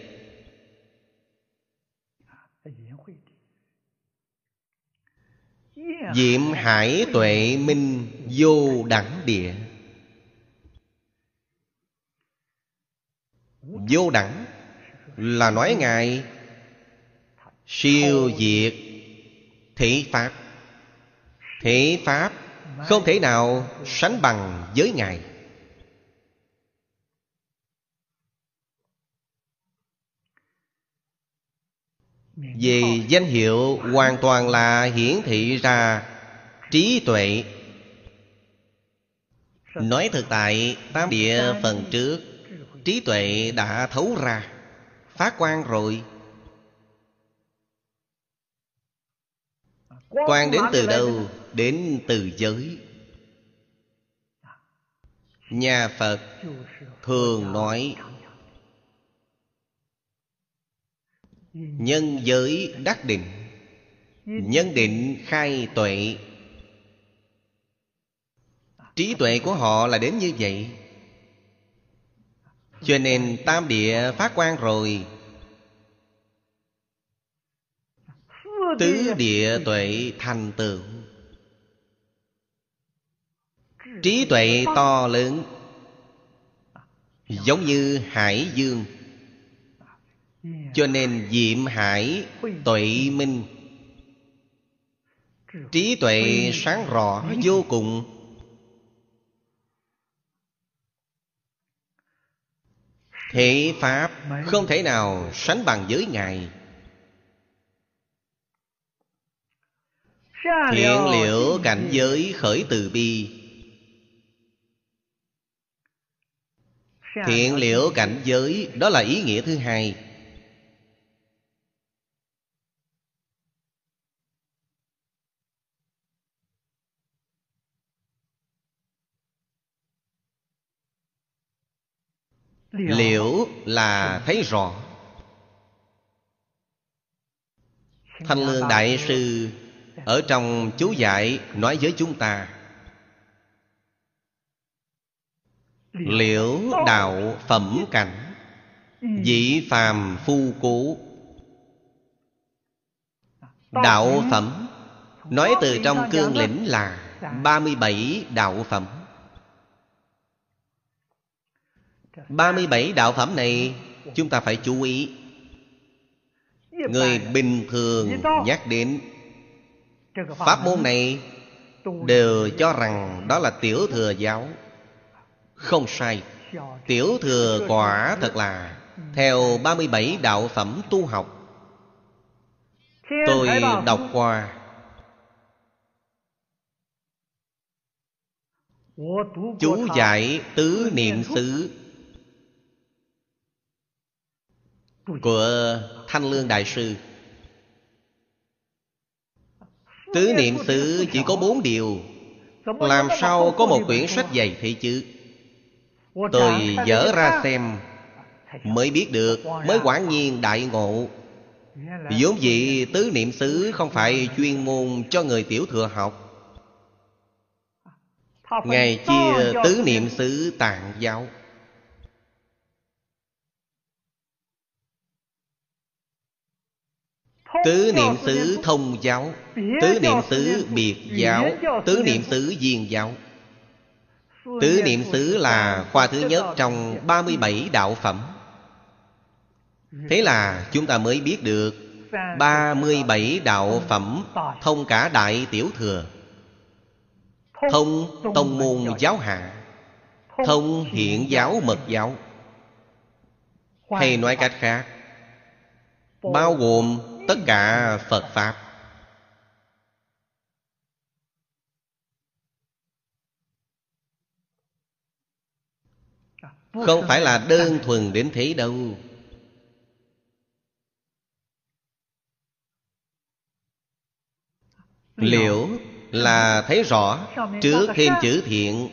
Diệm hải tuệ minh vô đẳng địa Vô đẳng Là nói Ngài, Siêu diệt Thị Pháp Thị Pháp Không thể nào sánh bằng với Ngài. Vì danh hiệu hoàn toàn là hiển thị ra trí tuệ. Nói thực tại Tam địa phần trước trí tuệ đã thấu ra phát quan rồi. Quan đến từ đâu? Đến từ giới. Nhà phật thường nói, nhân giới đắc định, nhân định khai tuệ. Trí tuệ của họ là đến như vậy cho nên tam địa phát quan rồi. Tứ địa tuệ thành tựu. Trí tuệ to lớn, Giống như hải dương. Cho nên diệm hải tuệ minh. Trí tuệ sáng rõ vô cùng. Thế Pháp không thể nào sánh bằng với Ngài. Thiện liễu cảnh giới khởi từ bi. Thiện liễu cảnh giới Đó là ý nghĩa thứ hai. Liễu là thấy rõ? Thanh Lương Đại Sư Ở trong chú giải nói với chúng ta. Liễu đạo phẩm cảnh Dĩ phàm phu cố Đạo phẩm Nói từ trong cương lĩnh là 37 đạo phẩm 37 đạo phẩm này, Chúng ta phải chú ý. Người bình thường nhắc đến Pháp môn này Đều cho rằng đó là tiểu thừa giáo. Không sai, Tiểu thừa quả thật là Theo 37 đạo phẩm tu học. Tôi đọc qua. Chú giải tứ niệm xứ. Của Thanh Lương Đại Sư. Tứ niệm xứ chỉ có bốn điều. Làm sao có một quyển sách dày thế chứ? Tôi dở ra xem, Mới biết được, Mới quả nhiên đại ngộ. Vốn dĩ tứ niệm xứ Không phải chuyên môn cho người tiểu thừa học. Ngài chia tứ niệm xứ tạng giáo Tứ niệm xứ thông giáo. Tứ niệm xứ biệt giáo. Tứ niệm xứ viên giáo. Tứ niệm xứ là khoa thứ nhất trong 37 đạo phẩm. Thế là chúng ta mới biết được 37 đạo phẩm thông cả đại tiểu thừa. Thông tông môn giáo. hạ. Thông hiện giáo. mật giáo. Hay nói cách khác Bao gồm tất cả Phật Pháp. Không phải là đơn thuần đến thế đâu. Liễu là thấy rõ Trước thêm chữ thiện,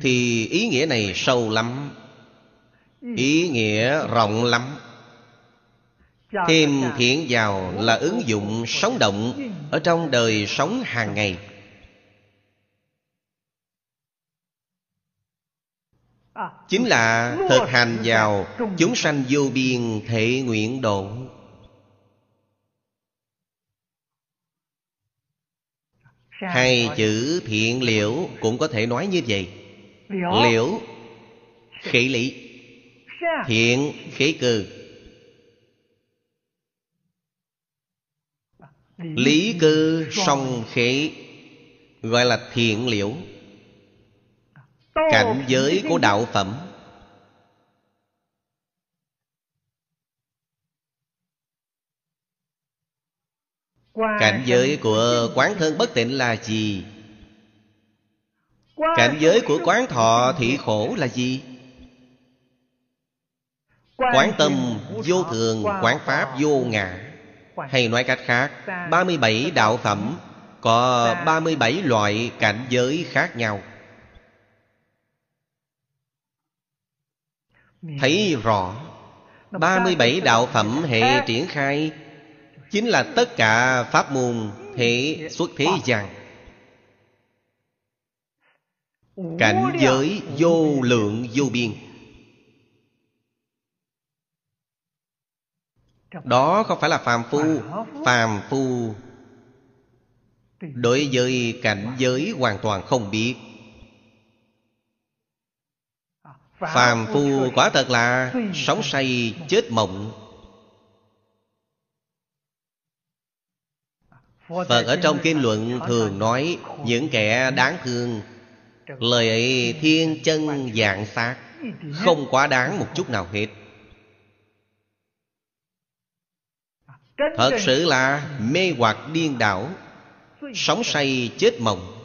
Thì ý nghĩa này sâu lắm, Ý nghĩa rộng lắm. Thêm thiện vào là ứng dụng sống động Ở trong đời sống hàng ngày. Chính là thực hành vào Chúng sanh vô biên thể nguyện độ. Hai chữ thiện liễu cũng có thể nói như vậy. Liễu Khỉ lý Thiện khế cơ Lý cư song khế Gọi là thiện liễu Cảnh giới của đạo phẩm Cảnh giới của quán thân bất tịnh là gì? Cảnh giới của quán thọ thị khổ là gì? Quán tâm vô thường, quán pháp vô ngã hay nói cách khác 37 đạo phẩm, Có 37 loại cảnh giới khác nhau. Thấy rõ 37 đạo phẩm hệ triển khai Chính là tất cả pháp môn hệ xuất thế gian. Cảnh giới vô lượng vô biên. Đó không phải là phàm phu. Phàm phu. Đối với cảnh giới hoàn toàn không biết. Phàm phu quả thật là Sống say chết mộng. Phật ở trong kinh luận thường nói Những kẻ đáng thương. Lời ấy thiên chân dạng sát Không quá đáng một chút nào hết Thật sự là mê hoặc điên đảo Sống say chết mộng.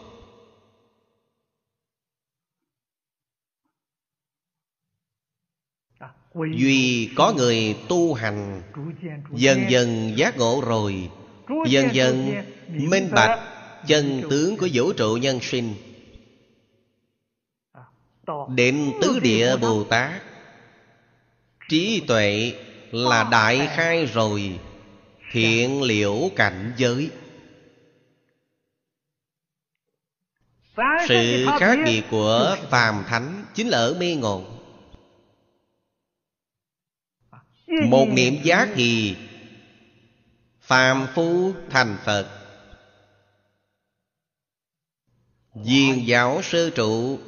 Duy có người tu hành Dần dần giác ngộ rồi. Dần dần minh bạch Chân tướng của vũ trụ nhân sinh. Đến tứ địa Bồ Tát. Trí tuệ là đại khai rồi Thiện liễu cảnh giới. Sự khác biệt của phàm thánh Chính là ở mê ngộ. Một niệm giác thì Phàm phu thành Phật. Viên giáo sơ trụ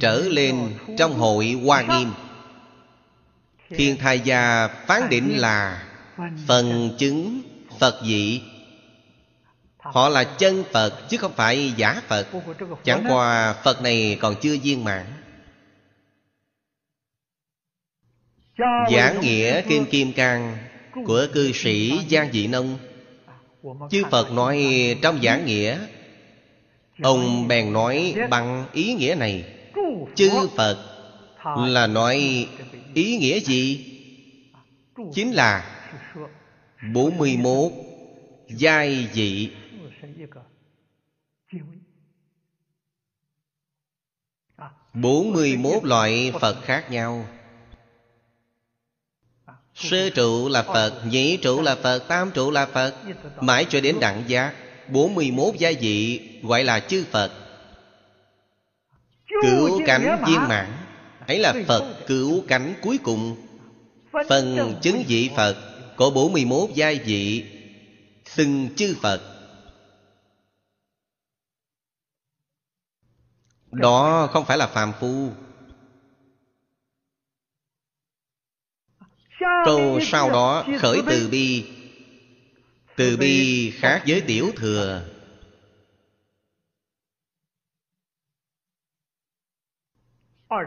Trở lên trong hội Hoa Nghiêm. Thiên thai gia phán định là Phần chứng Phật dị. Họ là chân Phật chứ không phải giả Phật. Chẳng qua Phật này còn chưa viên mãn. Giảng nghĩa kim Kim Cang Của cư sĩ Giang Dị Nông. Chư Phật nói trong giảng nghĩa, Ông bèn nói bằng ý nghĩa này. Chư Phật là nói ý nghĩa gì? Chính là 41 giai dị. bốn mươi mốt loại Phật khác nhau. Sơ trụ là Phật nhĩ trụ là Phật, Tam trụ là Phật. Mãi cho đến đẳng giác 41 gia vị gọi là chư Phật. Cứu cánh viên mãn. Ấy là Phật cứu cánh cuối cùng. Phần chứng vị Phật. Có 41 gia vị Xưng chư Phật. Đó không phải là phàm phu. Câu sau đó khởi từ bi. Từ bi khác với tiểu thừa.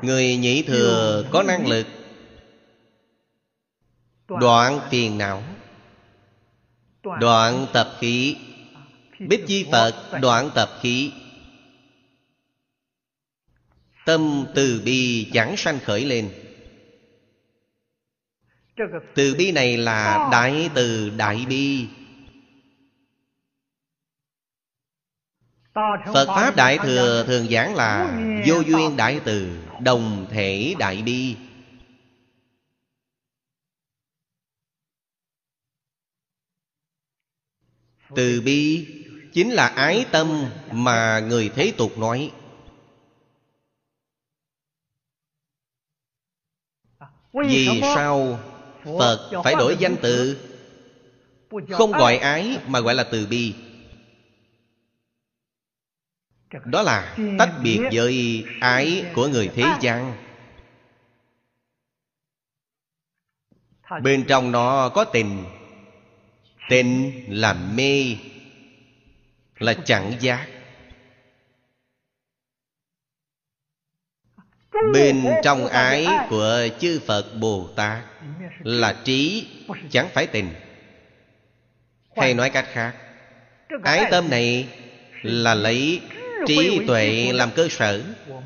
Người nhị thừa có năng lực Đoạn tiền não. Đoạn tập khí. Bích chi Phật đoạn tập khí. Tâm từ bi chẳng sanh khởi lên. Từ bi này là đại từ đại bi. Phật Pháp Đại Thừa thường giảng là Vô duyên đại từ Đồng thể đại bi Từ bi Chính là ái tâm Mà người thế tục nói. Vì sao Phật phải đổi danh từ? Không gọi ái mà gọi là từ bi. Đó là tách biệt với ái của người thế gian. Bên trong nó có tình Tình là mê, Là chẳng giác. Bên trong ái của chư Phật Bồ Tát Là trí, chẳng phải tình. Hay nói cách khác, Ái tâm này là lấy trí tuệ làm cơ sở.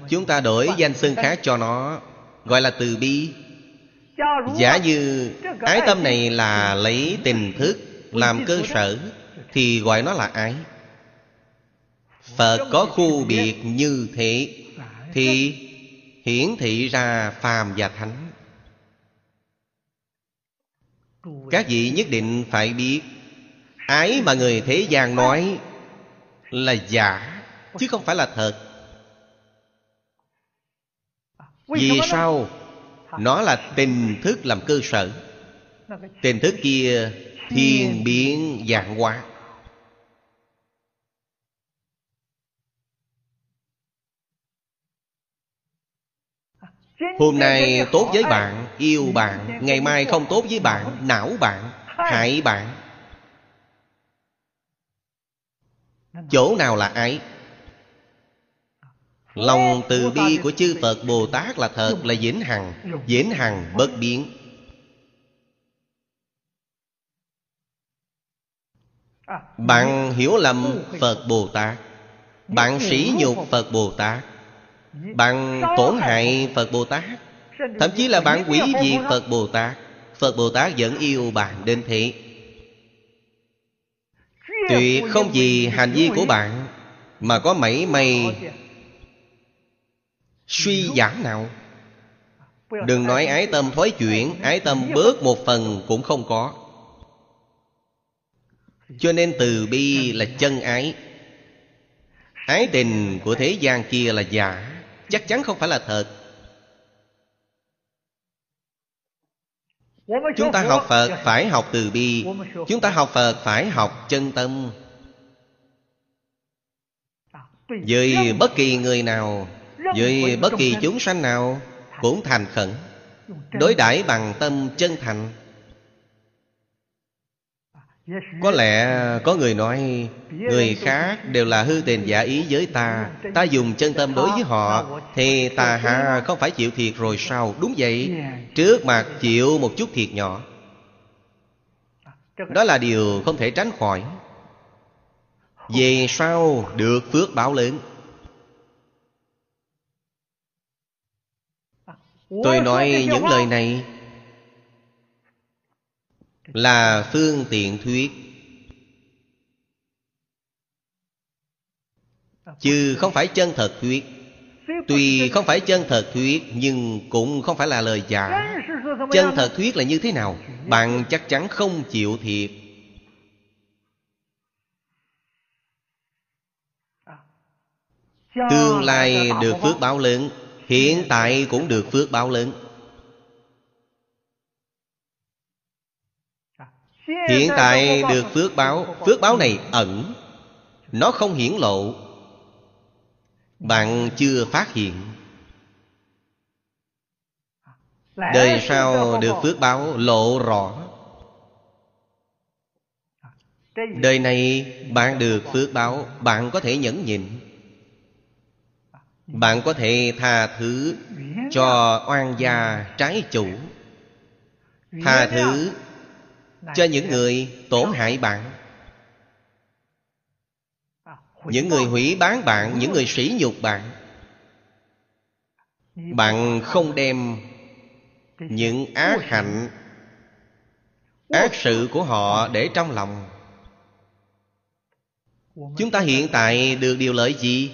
Chúng ta đổi danh xưng khác cho nó, Gọi là từ bi. Giả như ái tâm này là lấy tình thức làm cơ sở Thì gọi nó là ái. Phật có khu biệt như thế Thì hiển thị ra phàm và thánh. Các vị nhất định phải biết, ái mà người thế gian nói là giả, chứ không phải là thật. Vì sao? Nó là tình thức làm cơ sở. Tình thức kia thiên biến dạng hóa. Hôm nay tốt với bạn Yêu bạn Ngày mai không tốt với bạn Não bạn Hại bạn. Chỗ nào là ái Lòng từ bi của chư Phật Bồ Tát là thật là vĩnh hằng Vĩnh hằng bất biến Bạn hiểu lầm Phật Bồ Tát. Bạn sỉ nhục Phật Bồ Tát. Bạn tổn hại Phật Bồ Tát. Thậm chí là bạn quỷ diệt Phật Bồ Tát. Phật Bồ Tát vẫn yêu bạn đến thế. Tuyệt không vì hành vi của bạn Mà có mảy may suy giảm nào Đừng nói ái tâm thoái chuyển, Ái tâm bớt một phần cũng không có. Cho nên từ bi là chân ái. Ái tình của thế gian kia là giả, Chắc chắn không phải là thật. Chúng ta học Phật phải học từ bi. Chúng ta học Phật phải học chân tâm. Với bất kỳ người nào, Với bất kỳ chúng sanh nào Cũng thành khẩn, Đối đãi bằng tâm chân thành. Có lẽ có người nói, Người khác đều là hư tình giả ý với ta. Ta dùng chân tâm đối với họ, Thì ta hà không phải chịu thiệt rồi sao? Đúng vậy, Trước mặt chịu một chút thiệt nhỏ. Đó là điều không thể tránh khỏi. Về sau, được phước báo lớn. Tôi nói những lời này là phương tiện thuyết. Chứ không phải chân thật thuyết. Tuy không phải chân thật thuyết, Nhưng cũng không phải là lời giả. Chân thật thuyết là như thế nào? Bạn chắc chắn không chịu thiệt. Tương lai được phước báo lớn, Hiện tại cũng được phước báo lớn. Hiện tại được phước báo Phước báo này ẩn. Nó không hiển lộ. Bạn chưa phát hiện. Đời sau được phước báo lộ rõ. Đời này bạn được phước báo Bạn có thể nhẫn nhịn. Bạn có thể tha thứ cho oan gia trái chủ. Tha thứ cho những người tổn hại bạn. Những người hủy bán bạn Những người sỉ nhục bạn. Bạn không đem những ác hạnh Ác sự của họ để trong lòng. Chúng ta hiện tại được điều lợi gì?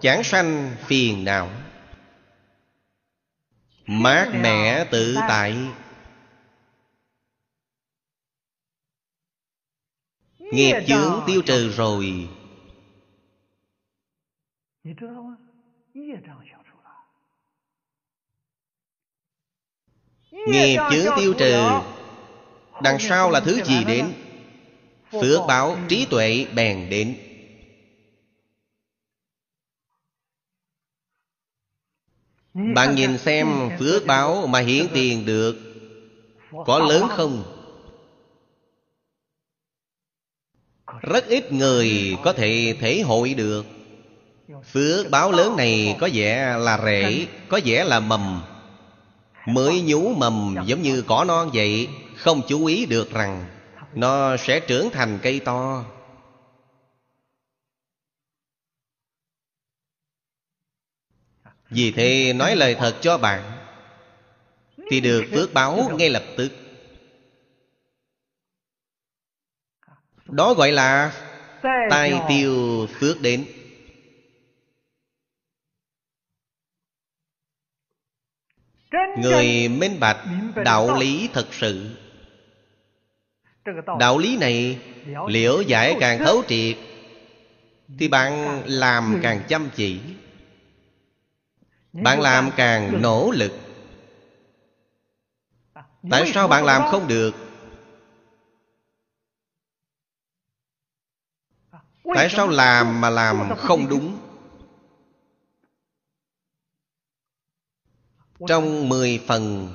Chẳng sanh phiền não. Mát mẻ tự tại Nghiệp chướng tiêu trừ rồi. Nghiệp chướng tiêu trừ Đằng sau là thứ gì đến? Phước báo trí tuệ bèn đến. Bạn nhìn xem phước báo mà hiển tiền được Có lớn không? Rất ít người có thể thể hội được. Phước báo lớn này có vẻ là rễ, Có vẻ là mầm. Mới nhú mầm giống như cỏ non vậy, Không chú ý được rằng Nó sẽ trưởng thành cây to. Vì thế nói lời thật cho bạn, Thì được phước báo ngay lập tức. Đó gọi là Tai tiêu phước đến. Người minh bạch đạo lý thật sự. Đạo lý này liễu giải càng thấu triệt Thì bạn làm càng chăm chỉ. Bạn làm càng nỗ lực. Tại sao bạn làm không được Tại sao làm mà làm không đúng? Trong mười phần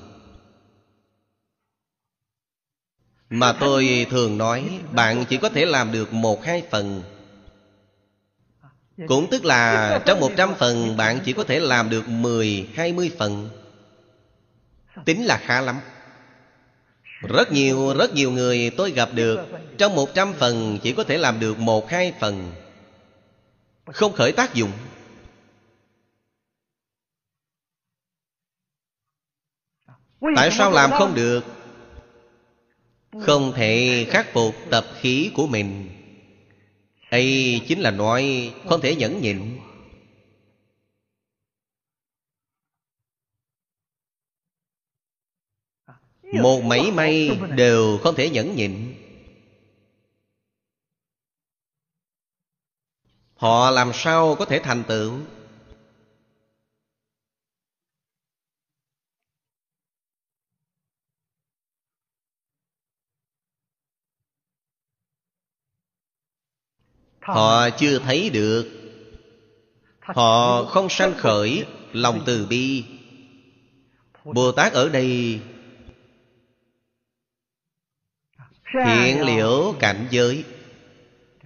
Mà tôi thường nói Bạn chỉ có thể làm được một hai phần. Cũng tức là trong 100 phần bạn chỉ có thể làm được 10, 20 phần. Tính là khá lắm rất nhiều, rất nhiều người tôi gặp được. Trong 100 phần chỉ có thể làm được một hai phần. Không khởi tác dụng. Tại sao làm không được? Không thể khắc phục tập khí của mình. Ấy chính là nói không thể nhẫn nhịn. Một mảy may đều không thể nhẫn nhịn. Họ làm sao có thể thành tựu? Họ chưa thấy được. Họ không sanh khởi lòng từ bi. Bồ tát ở đây hiện liễu cảnh giới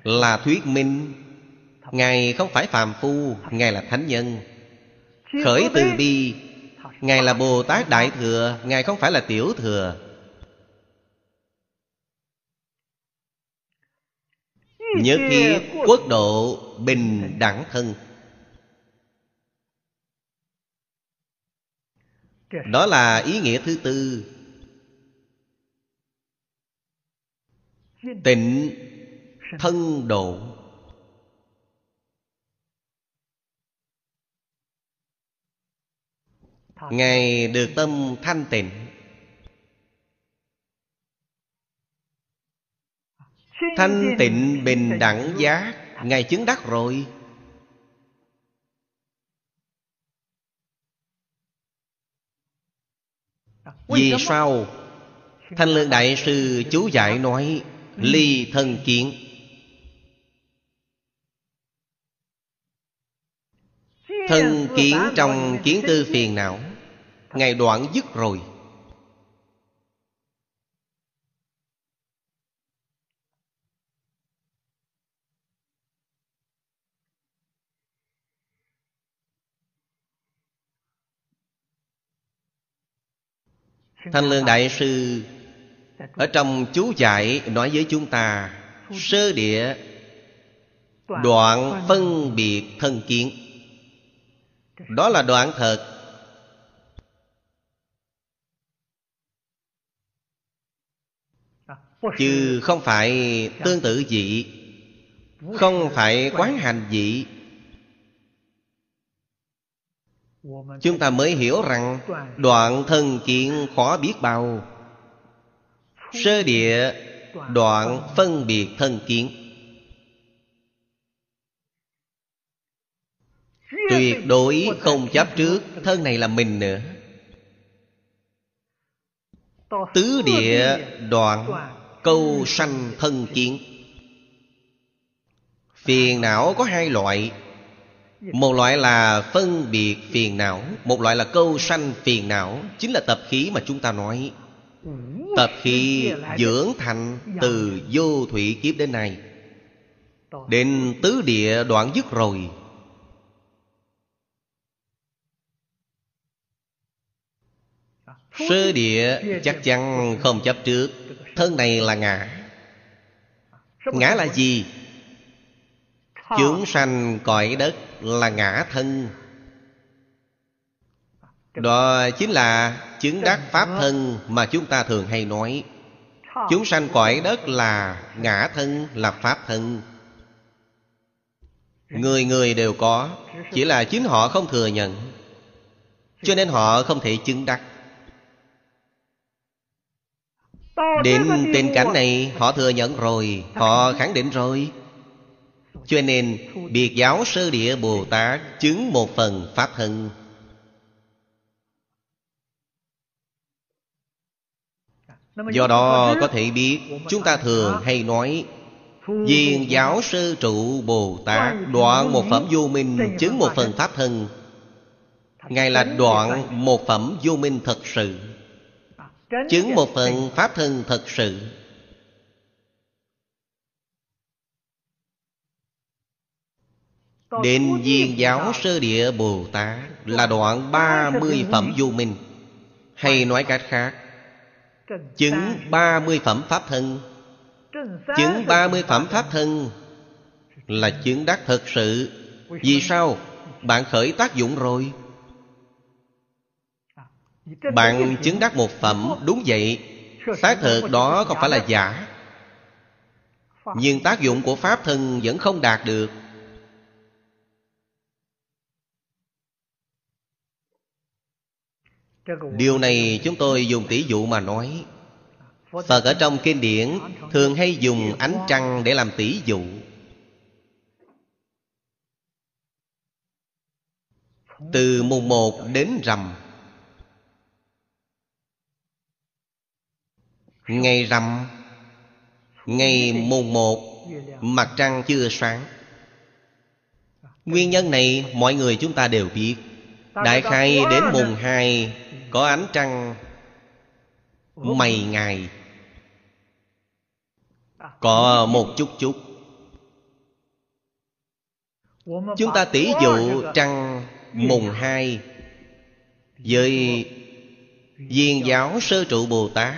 là thuyết minh. Ngài không phải phàm phu ngài là thánh nhân. Khởi từ bi ngài là bồ tát đại thừa ngài không phải là tiểu thừa. Nhất thiết quốc độ bình đẳng thân. Đó là ý nghĩa thứ tư Tịnh thân độ. Ngài được tâm thanh tịnh. Thanh tịnh bình đẳng giác, Ngài chứng đắc rồi. Vì sao? Thanh Lương Đại Sư chú giải nói Ly thân kiến. Thân kiến trong kiến tư phiền não. Ngài đoạn dứt rồi. Thanh Lương Đại Sư ở trong chú giải nói với chúng ta, Sơ địa, Đoạn phân biệt thân kiến. Đó là đoạn thật. Chứ không phải tương tự dị Không phải quán hành dị Chúng ta mới hiểu rằng Đoạn thân kiến khó biết bao. Sơ địa, Đoạn phân biệt thân kiến. Tuyệt đối không chấp trước Thân này là mình nữa. Tứ địa, đoạn Câu sanh thân kiến. Phiền não có hai loại. Một loại là phân biệt phiền não, Một loại là câu sanh phiền não. Chính là tập khí mà chúng ta nói. Tập khí dưỡng thành từ vô thủy kiếp đến nay, Đến tứ địa đoạn dứt rồi. Sơ địa chắc chắn không chấp trước, Thân này là ngã. Ngã là gì? Chúng sanh cõi đất là ngã thân. Đó chính là chứng đắc Pháp thân mà chúng ta thường hay nói. Chúng sanh cõi đất là ngã thân, là Pháp thân. Người người đều có Chỉ là chính họ không thừa nhận. Cho nên họ không thể chứng đắc. Đến tình cảnh này họ thừa nhận rồi Họ khẳng định rồi. Cho nên Biệt giáo sơ địa Bồ Tát Chứng một phần Pháp thân Do đó có thể biết Chúng ta thường hay nói Viên giáo sư trụ Bồ Tát Đoạn một phẩm vô minh Chứng một phần Pháp thân. Ngài là đoạn một phẩm vô minh thật sự. Chứng một phần Pháp thân thật sự. Đến viên giáo sơ địa Bồ Tát Là đoạn 30 phẩm vô minh. Hay nói cách khác Chứng 30 phẩm Pháp thân. Chứng 30 phẩm Pháp thân Là chứng đắc thật sự. Vì sao? Bạn khởi tác dụng rồi. Bạn chứng đắc một phẩm Đúng vậy. Xác thực đó không phải là giả Nhưng tác dụng của Pháp thân Vẫn không đạt được Điều này chúng tôi dùng tỷ dụ mà nói. Phật ở trong kinh điển Thường hay dùng ánh trăng để làm tỷ dụ. Từ mùng một đến rằm. Ngày rằm, Ngày mùng một, Mặt trăng chưa sáng. Nguyên nhân này mọi người chúng ta đều biết. Đại khai đến mùng hai có ánh trăng Mày ngày Có một chút chút. Chúng ta tỉ dụ trăng mùng hai Với viên giáo sơ trụ Bồ Tát.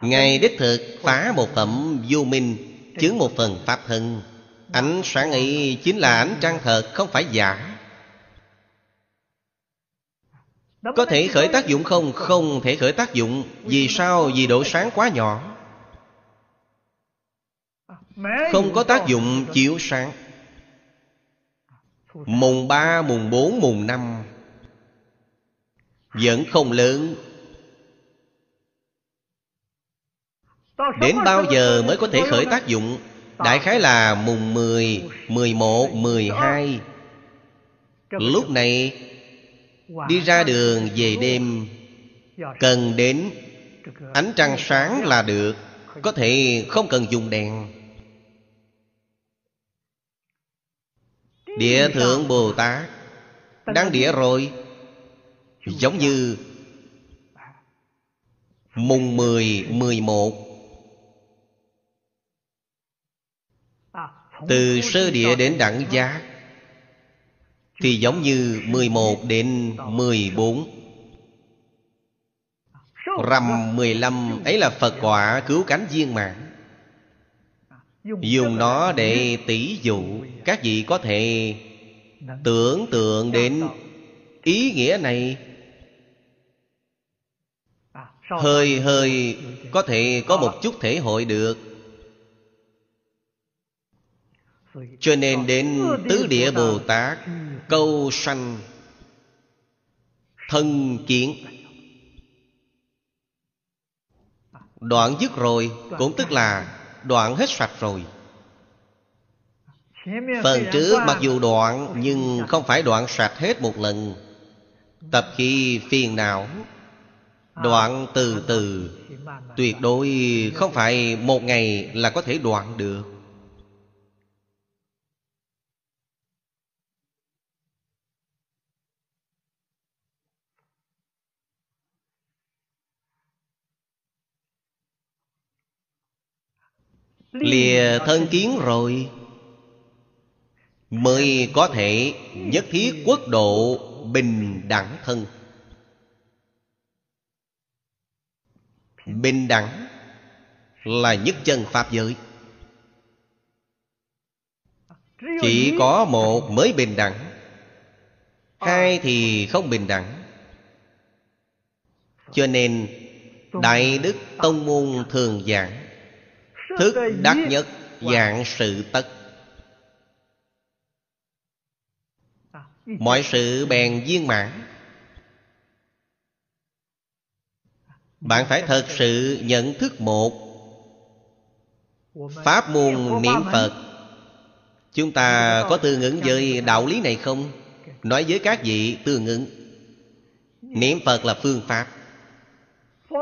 Ngài đích thực phá một phẩm vô minh, Chứng một phần Pháp thân. Ánh sáng ấy chính là ánh trăng thật, Không phải giả. Có thể khởi tác dụng không? Không thể khởi tác dụng. Vì sao? Vì độ sáng quá nhỏ. Không có tác dụng chiếu sáng. Mùng ba, mùng bốn, mùng năm. Vẫn không lớn. Đến bao giờ mới có thể khởi tác dụng? Đại khái là mùng 10, 11, 12 Lúc này Đi ra đường về đêm Cần đến ánh trăng sáng là được Có thể không cần dùng đèn. Địa thượng Bồ Tát Đăng địa rồi. Giống như Mùng 10, 11 Từ sơ địa đến đẳng giác thì giống như 11 đến 14 Rằm 15 ấy là Phật quả cứu cánh viên mạng Dùng nó để tỷ dụ Các vị có thể tưởng tượng đến ý nghĩa này. Hơi hơi, có thể có một chút thể hội được. Cho nên đến tứ địa Bồ Tát Câu sanh. Thân kiến Đoạn dứt rồi, Cũng tức là đoạn hết sạch rồi. Phần trước mặc dù đoạn, Nhưng không phải đoạn sạch hết một lần. Tập khi phiền não, Đoạn từ từ, Tuyệt đối không phải một ngày là có thể đoạn được. Lìa thân kiến rồi. Mới có thể nhất thiết quốc độ bình đẳng thân. Bình đẳng là nhất chân Pháp giới. Chỉ có một mới bình đẳng. Hai thì không bình đẳng. Cho nên Đại Đức Tông Môn thường giảng Thức đắc nhất dạng sự tất. Mọi sự bèn viên mãn. Bạn phải thật sự nhận thức một Pháp môn niệm Phật. Chúng ta có tương ứng với đạo lý này không? Nói với các vị tương ứng Niệm Phật là phương pháp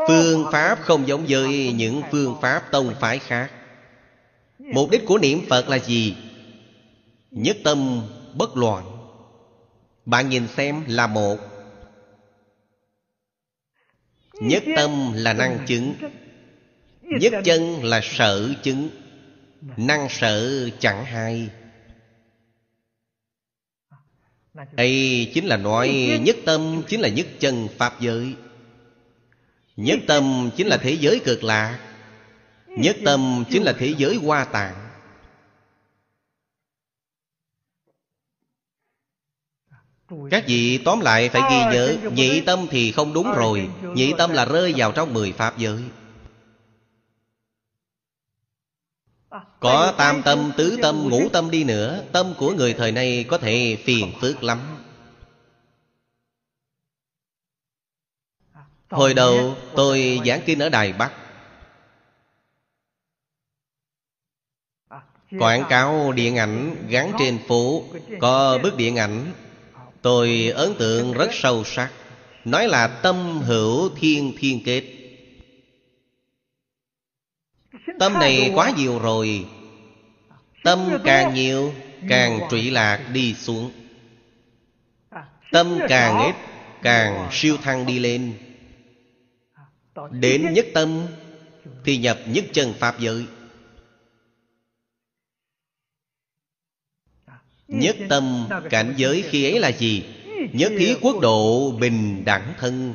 Phương pháp không giống với những phương pháp tông phái khác. Mục đích của niệm Phật là gì? Nhất tâm bất loạn. Bạn nhìn xem là một. Nhất tâm là năng chứng. Nhất chân là sở chứng. Năng sở chẳng hai. Ấy chính là nói nhất tâm, chính là nhất chân pháp giới nhất tâm chính là thế giới cực lạc. Nhất tâm chính là thế giới hoa tạng. Các vị tóm lại phải ghi nhớ Nhị tâm thì không đúng rồi. Nhị tâm là rơi vào trong mười pháp giới. Có tam tâm, tứ tâm, ngũ tâm đi nữa Tâm của người thời nay có thể phiền phức lắm. Hồi đầu tôi giảng kinh ở Đài Bắc. Quảng cáo điện ảnh gắn trên phố Có bức điện ảnh. Tôi ấn tượng rất sâu sắc. Nói là tâm hữu thiên thiên kết. Tâm này quá nhiều rồi. Tâm càng nhiều Càng trụy lạc đi xuống. Tâm càng ít Càng siêu thăng đi lên Đến nhất tâm Thì nhập nhất chân Pháp giới. Nhất tâm cảnh giới khi ấy là gì? Nhất thiết quốc độ bình đẳng thân.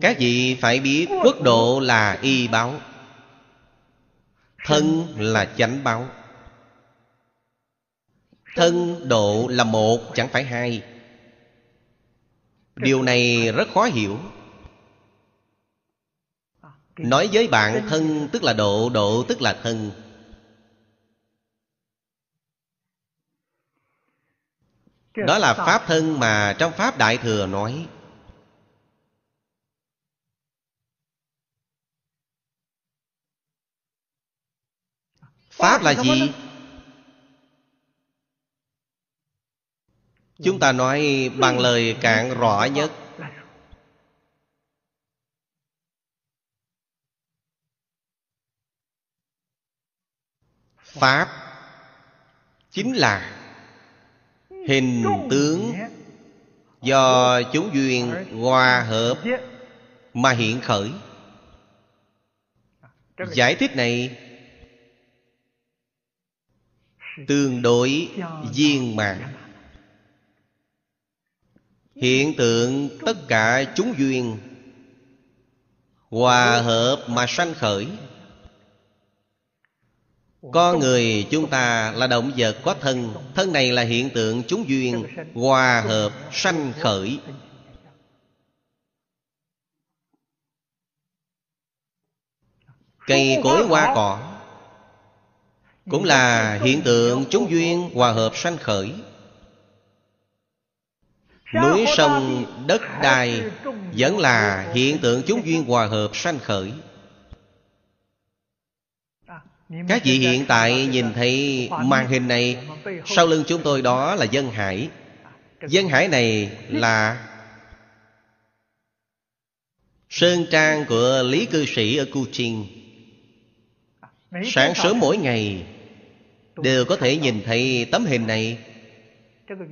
Các vị phải biết quốc độ là y báo. Thân là chánh báo. Thân độ là một, chẳng phải hai. Điều này rất khó hiểu. Nói với bạn thân tức là độ Độ tức là thân. Đó là Pháp thân mà trong Pháp Đại Thừa nói. Pháp là gì? Chúng ta nói bằng lời cạn rõ nhất. Pháp Chính là Hình tướng Do chúng duyên hòa hợp Mà hiện khởi. Giải thích này Tương đối viên mạng Hiện tượng tất cả chúng duyên Hòa hợp mà sanh khởi. Con người chúng ta là động vật có thân Thân này là hiện tượng chúng duyên Hòa hợp sanh khởi. Cây cối hoa cỏ Cũng là hiện tượng chúng duyên hòa hợp sanh khởi. Núi sông đất đai Vẫn là hiện tượng chúng duyên hòa hợp sanh khởi. Các vị hiện tại nhìn thấy màn hình này Sau lưng chúng tôi đó là dân hải. Dân hải này là Sơn trang của Lý cư sĩ ở Kuching Sáng sớm mỗi ngày Đều có thể nhìn thấy tấm hình này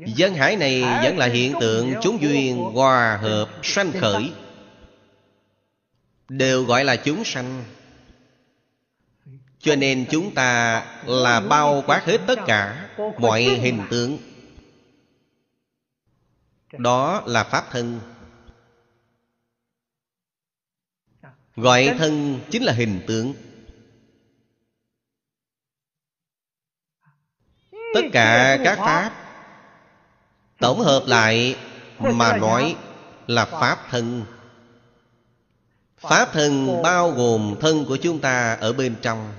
Dân hải này vẫn là hiện tượng chúng duyên hòa hợp sanh khởi. Đều gọi là chúng sanh. Cho nên chúng ta là bao quát hết tất cả mọi hình tượng. Đó là pháp thân. Gọi thân chính là hình tượng. Tất cả các pháp tổng hợp lại mà nói là pháp thân. Pháp thân bao gồm thân của chúng ta ở bên trong.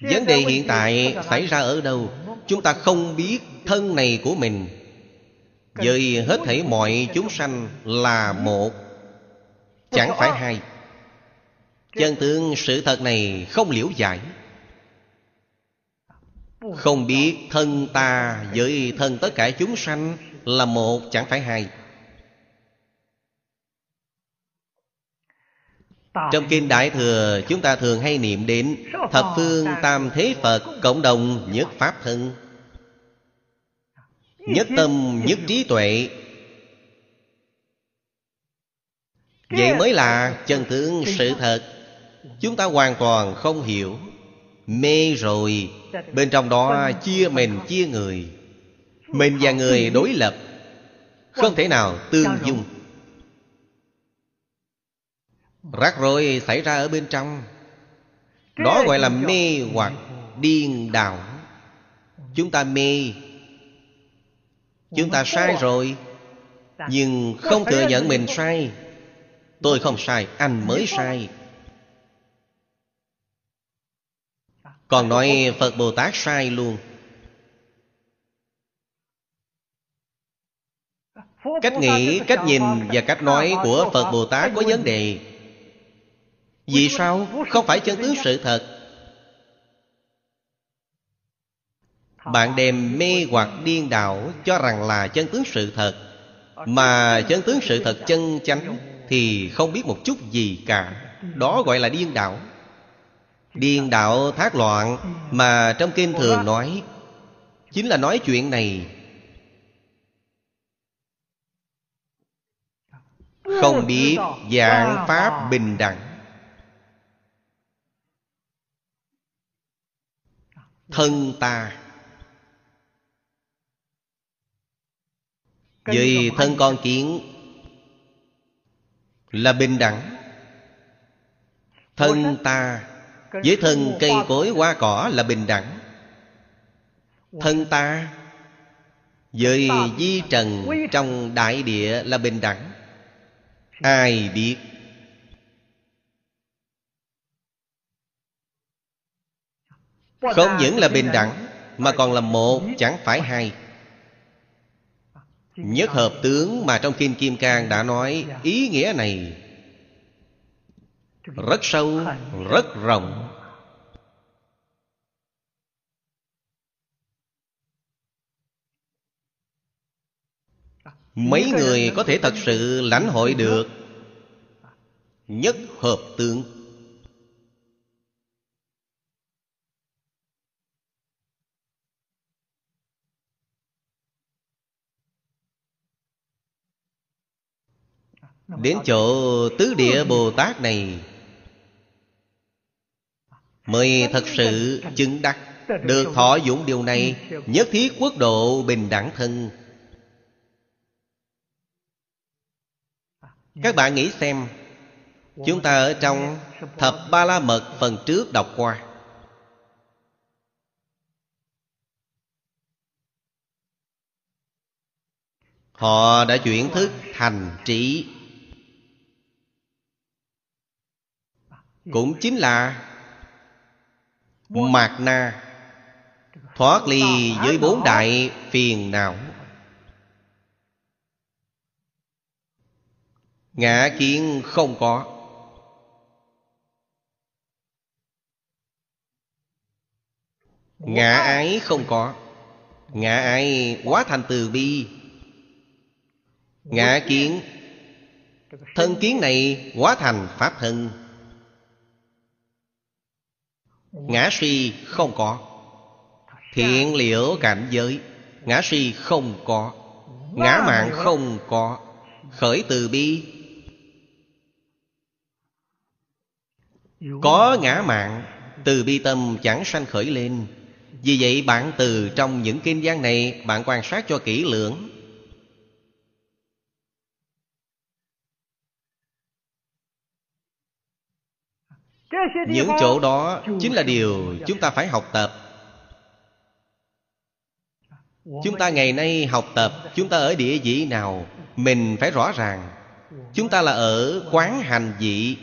Vấn đề hiện tại xảy ra ở đâu? Chúng ta không biết thân này của mình. Với hết thảy mọi chúng sanh là một. Chẳng phải hai. Chân tướng sự thật này không liễu giải không biết thân ta với thân tất cả chúng sanh Là một, chẳng phải hai. Trong Kinh Đại Thừa, chúng ta thường hay niệm đến Thập phương tam thế Phật cộng đồng nhất Pháp thân. Nhất tâm, nhất trí tuệ. Vậy mới là chân tướng sự thật. Chúng ta hoàn toàn không hiểu. Mê rồi. Bên trong đó chia mình chia người. Mình và người đối lập. Không thể nào tương dung. Rắc rối xảy ra ở bên trong. Đó gọi là mê hoặc điên đảo. Chúng ta mê. Chúng ta sai rồi. Nhưng không thừa nhận mình sai. Tôi không sai, anh mới sai. Còn nói Phật Bồ Tát sai luôn. Cách nghĩ, cách nhìn và cách nói của Phật Bồ Tát có vấn đề. Vì sao? Không phải chân tướng sự thật. Bạn đem mê hoặc điên đảo cho rằng là chân tướng sự thật. Mà chân tướng sự thật chân chánh Thì không biết một chút gì cả. Đó gọi là điên đảo. Điên đạo thác loạn Mà trong kinh thường nói Chính là nói chuyện này. Không biết dạng pháp bình đẳng. Thân ta. Vì thân con kiến Là bình đẳng. Thân ta với thân cây cối hoa cỏ là bình đẳng. Thân ta Với di trần trong đại địa là bình đẳng. Ai biết? Không những là bình đẳng, Mà còn là một, chẳng phải hai. Nhất hợp tướng mà trong Kinh Kim Cang đã nói Ý nghĩa này. Rất sâu, rất rộng. Mấy người có thể thật sự lãnh hội được Nhất hợp tướng. Đến chỗ tứ địa Bồ Tát này Mới thật sự chứng đắc Được thọ dụng điều này, Nhất thiết quốc độ bình đẳng thân. Các bạn nghĩ xem, Chúng ta ở trong Thập Ba La Mật phần trước đọc qua. Họ đã chuyển thức thành trí. Cũng chính là Mạt na Thoát ly với bốn đại phiền não. Ngã kiến không có. Ngã ái không có. Ngã ái quá thành từ bi. Ngã kiến. Thân kiến này quá thành Pháp thân Ngã suy không có. Thiện liễu cảnh giới, Ngã suy không có. Ngã mạng không có. Khởi từ bi. Có ngã mạng, Từ bi tâm chẳng sanh khởi lên. Vì vậy bạn từ trong những kinh văn này, Bạn quan sát cho kỹ lưỡng. Những chỗ đó chính là điều chúng ta phải học tập. Chúng ta ngày nay học tập Chúng ta ở địa vị nào? Mình phải rõ ràng. Chúng ta là ở quán hành vị.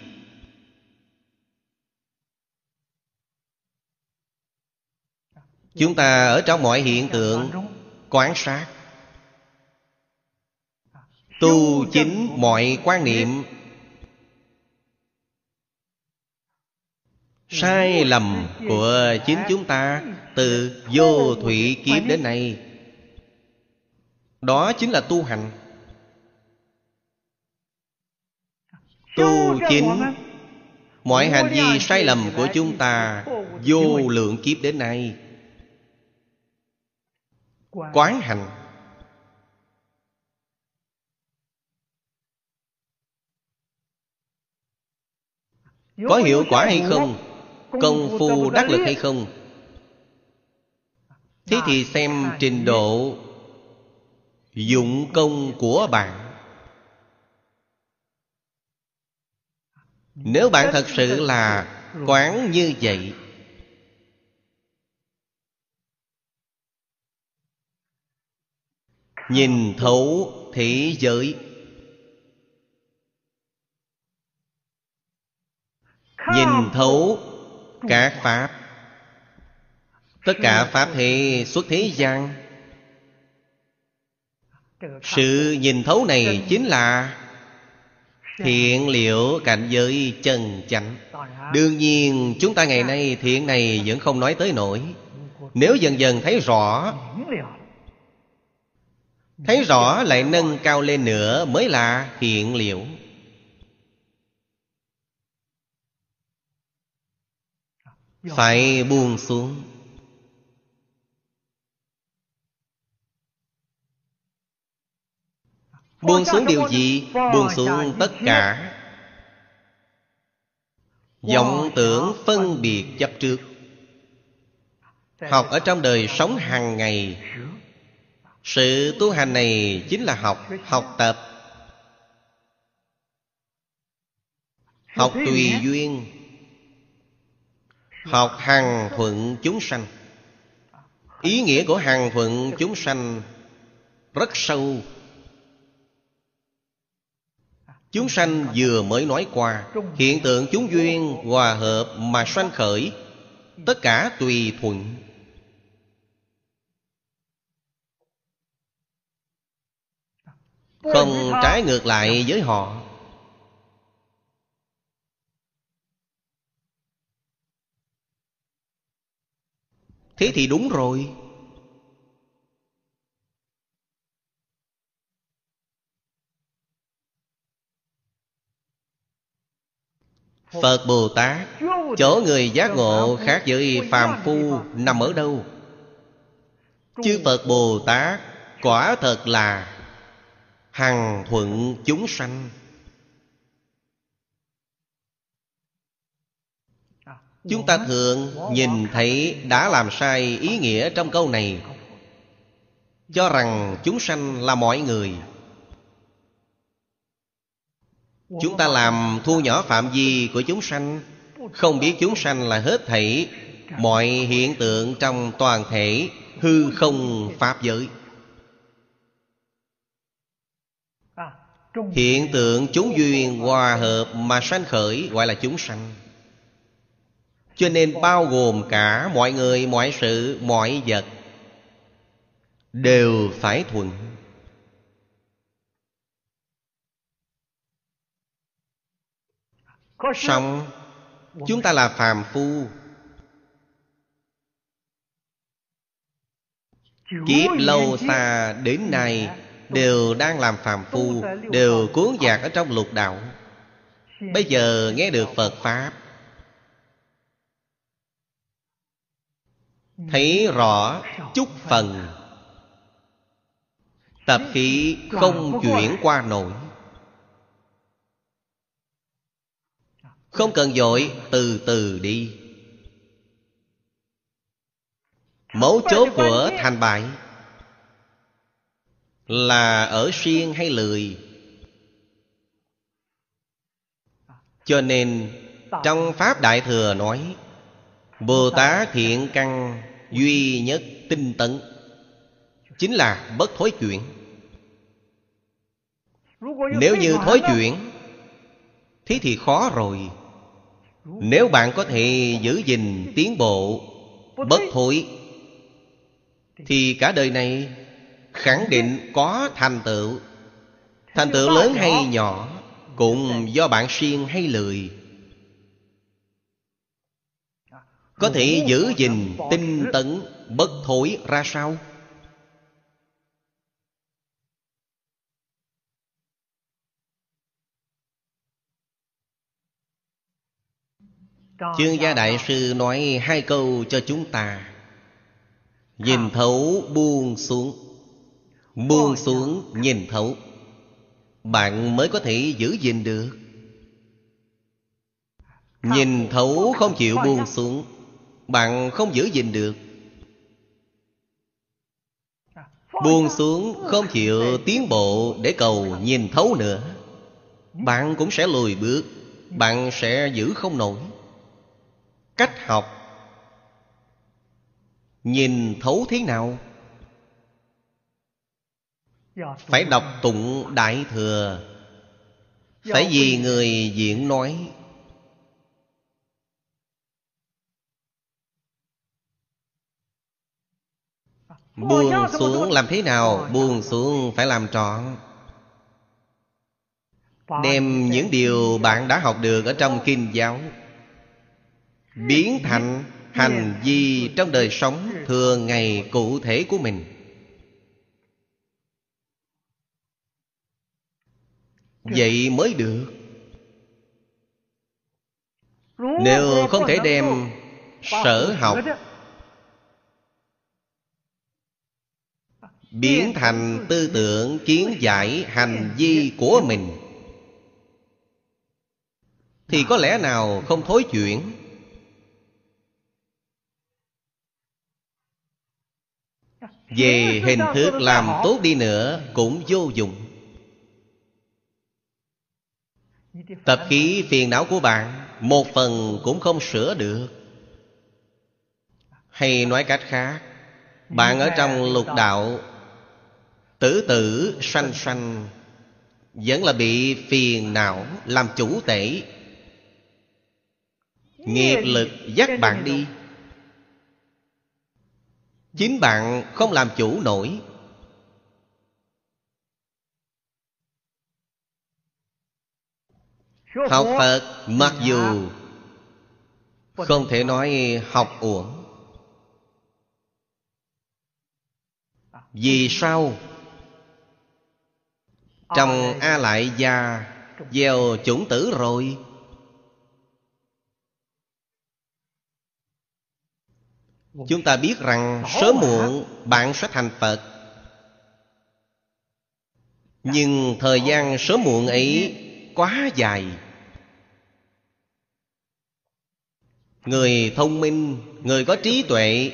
Chúng ta ở trong mọi hiện tượng Quán sát. Tu chính mọi quan niệm Sai lầm của chính chúng ta Từ vô thủy kiếp đến nay. Đó chính là tu hành. Tu chính Mọi hành vi sai lầm của chúng ta Vô lượng kiếp đến nay. Quán hành. Có hiệu quả hay không? Công phu đắc lực hay không? Thế thì xem trình độ dụng công của bạn. Nếu bạn thật sự là quán như vậy nhìn thấu thế giới nhìn thấu các pháp. Tất cả pháp thì xuất thế gian. Sự nhìn thấu này chính là thiện liệu cảnh giới chân chánh. Đương nhiên, chúng ta ngày nay thiện này vẫn không nói tới nổi. Nếu dần dần thấy rõ thấy rõ lại nâng cao lên nữa mới là thiện liệu. Phải buông xuống. Buông xuống điều gì? Buông xuống tất cả. Vọng tưởng phân biệt chấp trước. Học ở trong đời sống hàng ngày. Sự tu hành này chính là học học tập. Học tùy duyên học hằng thuận chúng sanh. Ý nghĩa của hằng thuận chúng sanh rất sâu. Chúng sanh vừa mới nói qua, hiện tượng chúng duyên hòa hợp mà sanh khởi, tất cả tùy thuận. Không trái ngược lại với họ. Thế thì đúng rồi. Phật bồ tát, chỗ người giác ngộ khác với phàm phu nằm ở đâu? Chư phật bồ tát quả thật là hằng thuận chúng sanh. Chúng ta thường nhìn thấy đã làm sai ý nghĩa trong câu này. Cho rằng chúng sanh là mọi người. Chúng ta làm thu nhỏ phạm vi của chúng sanh. Không biết chúng sanh là hết thảy mọi hiện tượng trong toàn thể hư không pháp giới. Hiện tượng chúng duyên hòa hợp mà sanh khởi gọi là chúng sanh cho nên bao gồm cả mọi người, mọi sự, mọi vật đều phải thuận xong, chúng ta là phàm phu. Kiếp lâu xa đến nay đều đang làm phàm phu, đều cuốn dạt ở trong lục đạo. Bây giờ nghe được phật pháp thấy rõ chút phần. Tập khí không chuyển qua nổi không cần dội, từ từ đi. Mấu chốt của thành bại là ở siêng hay lười. Cho nên trong pháp đại thừa nói bồ tát thiện căn duy nhất tinh tấn, chính là bất thối chuyển. Nếu như thối chuyển, thế thì khó rồi. Nếu bạn có thể giữ gìn tiến bộ bất thối, thì cả đời này khẳng định có thành tựu. Thành tựu lớn hay nhỏ cũng do bạn siêng hay lười. Có thể giữ gìn tinh tấn bất thối ra sao? Chương gia đại sư nói hai câu cho chúng ta. Nhìn thấu buông xuống. Buông xuống nhìn thấu. Bạn mới có thể giữ gìn được. Nhìn thấu không chịu buông xuống. Bạn không giữ gìn được. Buông xuống, không chịu tiến bộ Để cầu nhìn thấu nữa. Bạn cũng sẽ lùi bước, Bạn sẽ giữ không nổi. Cách học Nhìn thấu thế nào? Phải đọc tụng Đại Thừa. Phải vì người diễn nói Buông xuống làm thế nào? Buông xuống phải làm trọn. Đem những điều bạn đã học được Ở trong kinh giáo Biến thành hành vi trong đời sống Thường ngày cụ thể của mình. Vậy mới được. Nếu không thể đem sở học biến thành tư tưởng kiến giải hành vi của mình. Thì có lẽ nào không thối chuyển? Về hình thức làm tốt đi nữa cũng vô dụng. Tập khí phiền não của bạn một phần cũng không sửa được. Hay nói cách khác, bạn ở trong lục đạo Tử tử sanh sanh, Vẫn là bị phiền não Làm chủ tể. Nghiệp lực dắt bạn đi. Chính bạn không làm chủ nổi. Học Phật mặc dù Không thể nói học uổng. Vì sao? Trong A Lại Gia Gieo chủng tử rồi. Chúng ta biết rằng Sớm muộn bạn sẽ thành Phật. Nhưng thời gian sớm muộn ấy Quá dài. Người thông minh Người có trí tuệ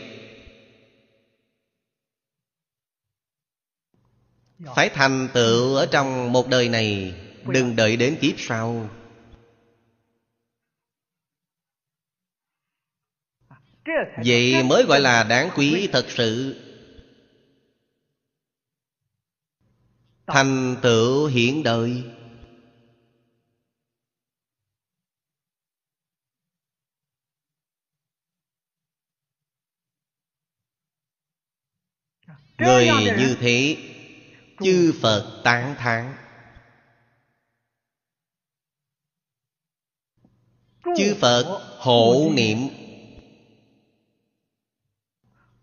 Phải thành tựu ở trong một đời này Đừng đợi đến kiếp sau. Vậy mới gọi là đáng quý thật sự. Thành tựu hiện đời. Người như thế chư phật tán thán. Chư phật hộ niệm.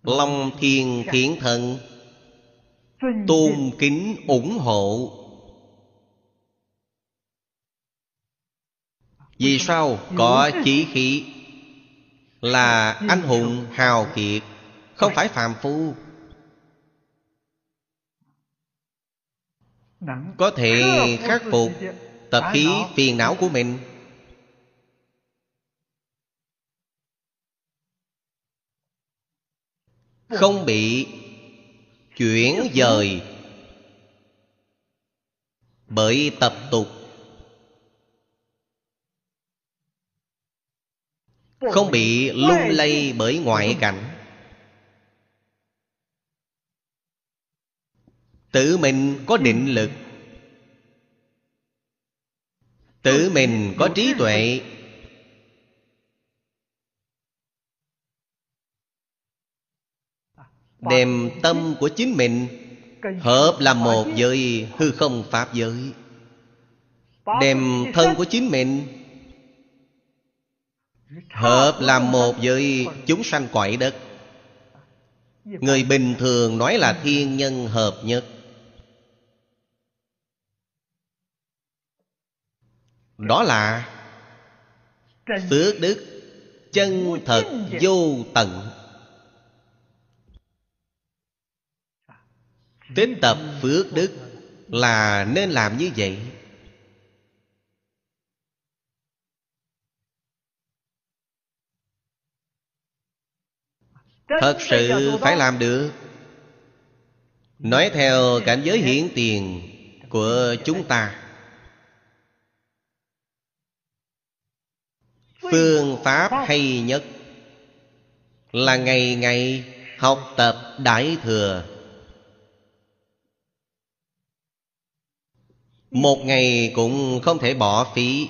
Long thiên thiện thần tôn kính ủng hộ. Vì sao có chỉ khí? Là anh hùng hào kiệt, không phải phàm phu. Có thể khắc phục tập khí phiền não của mình. Không bị chuyển dời bởi tập tục. Không bị lung lay bởi ngoại cảnh Tự mình có định lực. Tự mình có trí tuệ. Đem tâm của chính mình Hợp làm một với hư không Pháp giới. Đem thân của chính mình Hợp làm một với chúng sanh quậy đất. Người bình thường nói là thiên nhân hợp nhất. đó là phước đức chân thật vô tận. Tính tập phước đức là nên làm như vậy. Thật sự phải làm được. Nói theo cảnh giới hiển tiền của chúng ta. Phương pháp hay nhất Là ngày ngày học tập Đại Thừa. Một ngày cũng không thể bỏ phí.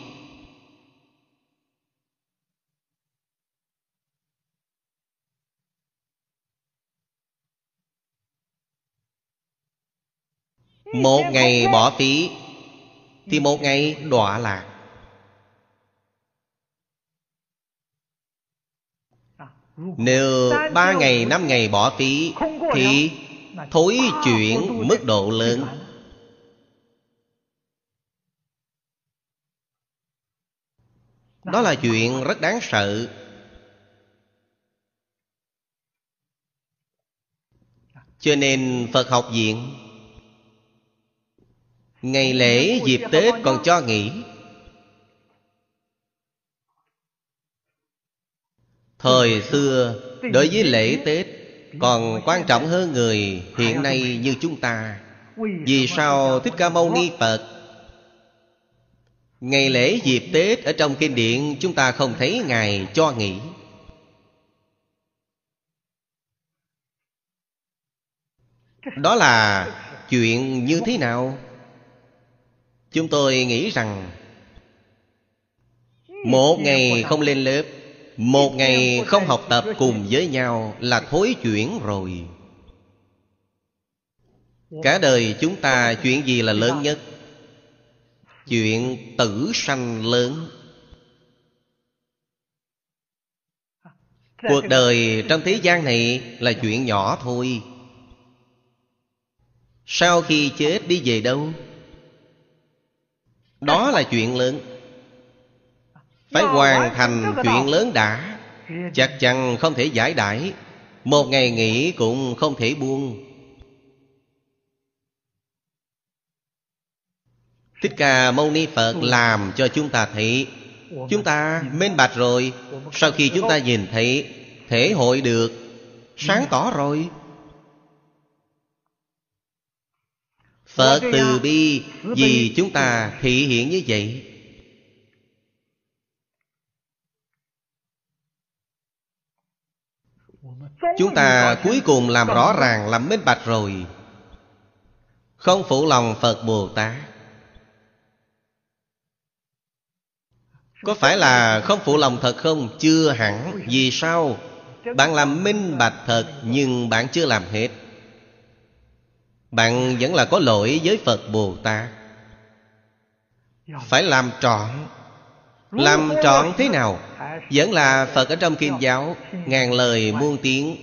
Một ngày bỏ phí Thì một ngày đọa lạc. Nếu ba ngày, năm ngày bỏ phí Thì thối chuyển mức độ lớn. Đó là chuyện rất đáng sợ. Cho nên Phật học viện Ngày lễ dịp Tết còn cho nghỉ. Thời xưa Đối với lễ Tết Còn quan trọng hơn người hiện nay như chúng ta. Vì sao Thích Ca Mâu Ni Phật? Ngày lễ dịp Tết Ở trong kinh điển Chúng ta không thấy Ngài cho nghỉ. Đó là chuyện như thế nào? Chúng tôi nghĩ rằng Một ngày không lên lớp Một ngày không học tập cùng với nhau Là thối chuyển rồi. Cả đời chúng ta chuyện gì là lớn nhất? Chuyện tử sanh lớn. Cuộc đời trong thế gian này là chuyện nhỏ thôi. Sau khi chết đi về đâu? Đó là chuyện lớn Phải hoàn thành chuyện lớn đã. Chắc chắn không thể giải đãi. Một ngày nghỉ cũng không thể buông. Thích Ca Mâu Ni Phật làm cho chúng ta thấy. Chúng ta minh bạch rồi. Sau khi chúng ta nhìn thấy Thể hội được. Sáng tỏ rồi. Phật từ bi Vì chúng ta thị hiện như vậy Chúng ta cuối cùng làm rõ ràng Làm minh bạch rồi. Không phụ lòng Phật Bồ Tát. Có phải là không phụ lòng thật không? Chưa hẳn. Vì sao? Bạn làm minh bạch thật Nhưng bạn chưa làm hết. Bạn vẫn là có lỗi với Phật Bồ Tát. Phải làm trọn làm trọn thế nào? Vẫn là Phật ở trong Kinh giáo, Ngàn lời muôn tiếng.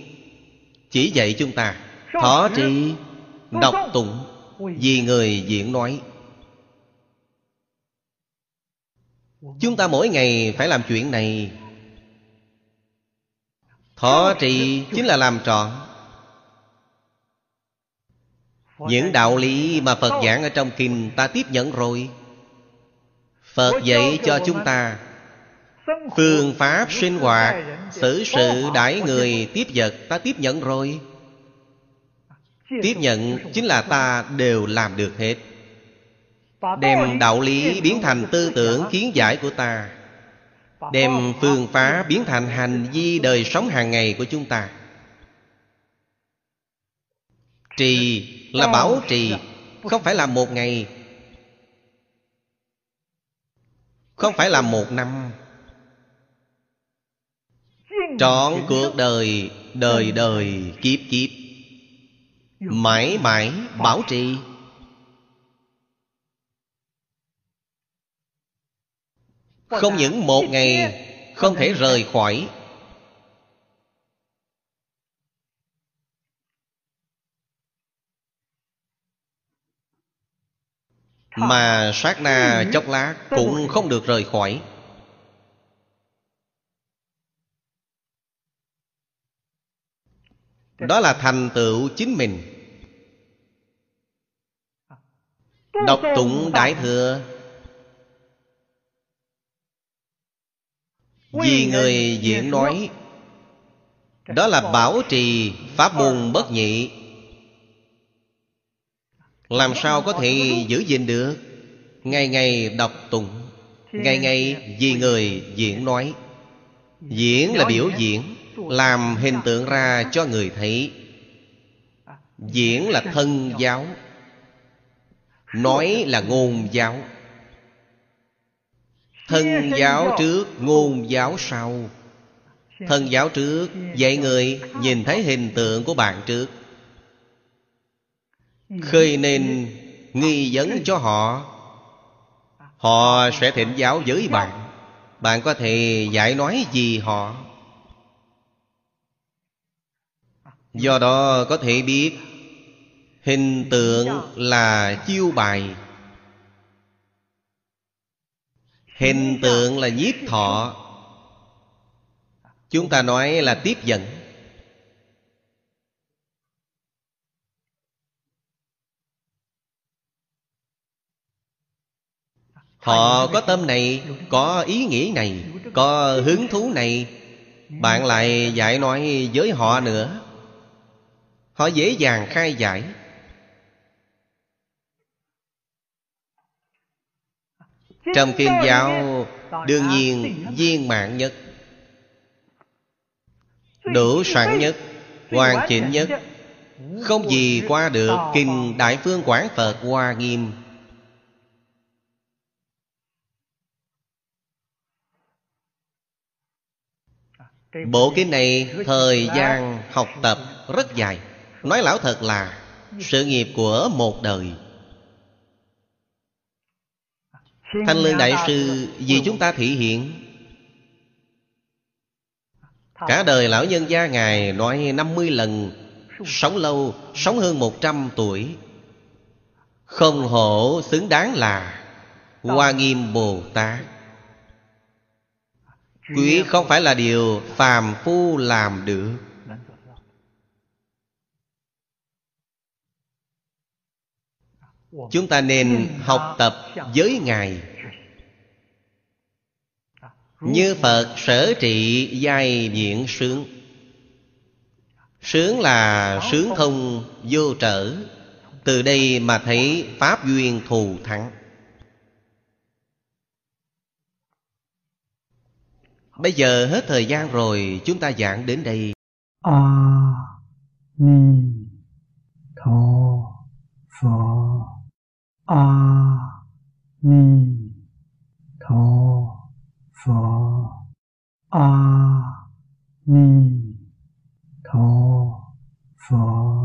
Chỉ dạy chúng ta, Thọ trì, Đọc tụng, Vì người diễn nói. Chúng ta mỗi ngày phải làm chuyện này. Thọ trì chính là làm trọn Những đạo lý mà Phật giảng ở trong kinh ta tiếp nhận rồi. Phật dạy cho chúng ta. Phương pháp sinh hoạt Xử sự đãi người tiếp vật Ta tiếp nhận rồi. Tiếp nhận chính là ta đều làm được hết. Đem đạo lý biến thành tư tưởng kiến giải của ta. Đem phương pháp biến thành hành vi đời sống hàng ngày của chúng ta. Trì là bảo trì Không phải là một ngày Không phải là một năm. Trọn cuộc đời Đời đời, kiếp kiếp. Mãi mãi, bảo trì. Không những một ngày Không thể rời khỏi Mà sát na chốc lát Cũng không được rời khỏi. Đó là thành tựu chính mình. Đọc tụng Đại Thừa. Vì người diễn nói Đó là bảo trì Pháp môn bất nhị làm sao có thể giữ gìn được? Ngày ngày đọc tụng Ngày ngày vì người diễn nói. Diễn là biểu diễn Làm hình tượng ra cho người thấy. Diễn là thân giáo Nói là ngôn giáo. Thân giáo trước, ngôn giáo sau. Thân giáo trước Dạy người nhìn thấy hình tượng của bạn trước. Khơi nên nghi vấn cho họ. Họ sẽ thỉnh giáo với bạn. Bạn có thể giải nói gì họ? Do đó có thể biết, Hình tượng là chiêu bài. Hình tượng là nhiếp thọ. Chúng ta nói là tiếp dẫn. Họ có tâm này, Có ý nghĩa này, Có hứng thú này. Bạn lại dạy nói với họ nữa. Họ dễ dàng khai giải. Trong kinh giáo, Đương nhiên viên mạng nhất, Đủ soạn nhất, Hoàn chỉnh nhất. Không gì qua được Kinh Đại Phương Quảng Phật Hoa Nghiêm. Bộ kinh này thời gian học tập rất dài. Nói lão thật là Sự nghiệp của một đời. Thanh Lương Đại Sư Vì chúng ta thị hiện. Cả đời lão nhân gia Ngài nói 50 lần Sống lâu, sống hơn 100 tuổi. Không hổ xứng đáng là Hoa Nghiêm Bồ Tát. Quý không phải là điều phàm phu làm được. Chúng ta nên học tập với Ngài. Như Phật sở trị giai diện sướng. Sướng là sướng thông vô trở. Từ đây mà thấy Pháp duyên thù thắng Bây giờ hết thời gian rồi Chúng ta giảng đến đây. A à, Ni Tho Phở A à, Ni Tho Phở A à, Ni Tho Phở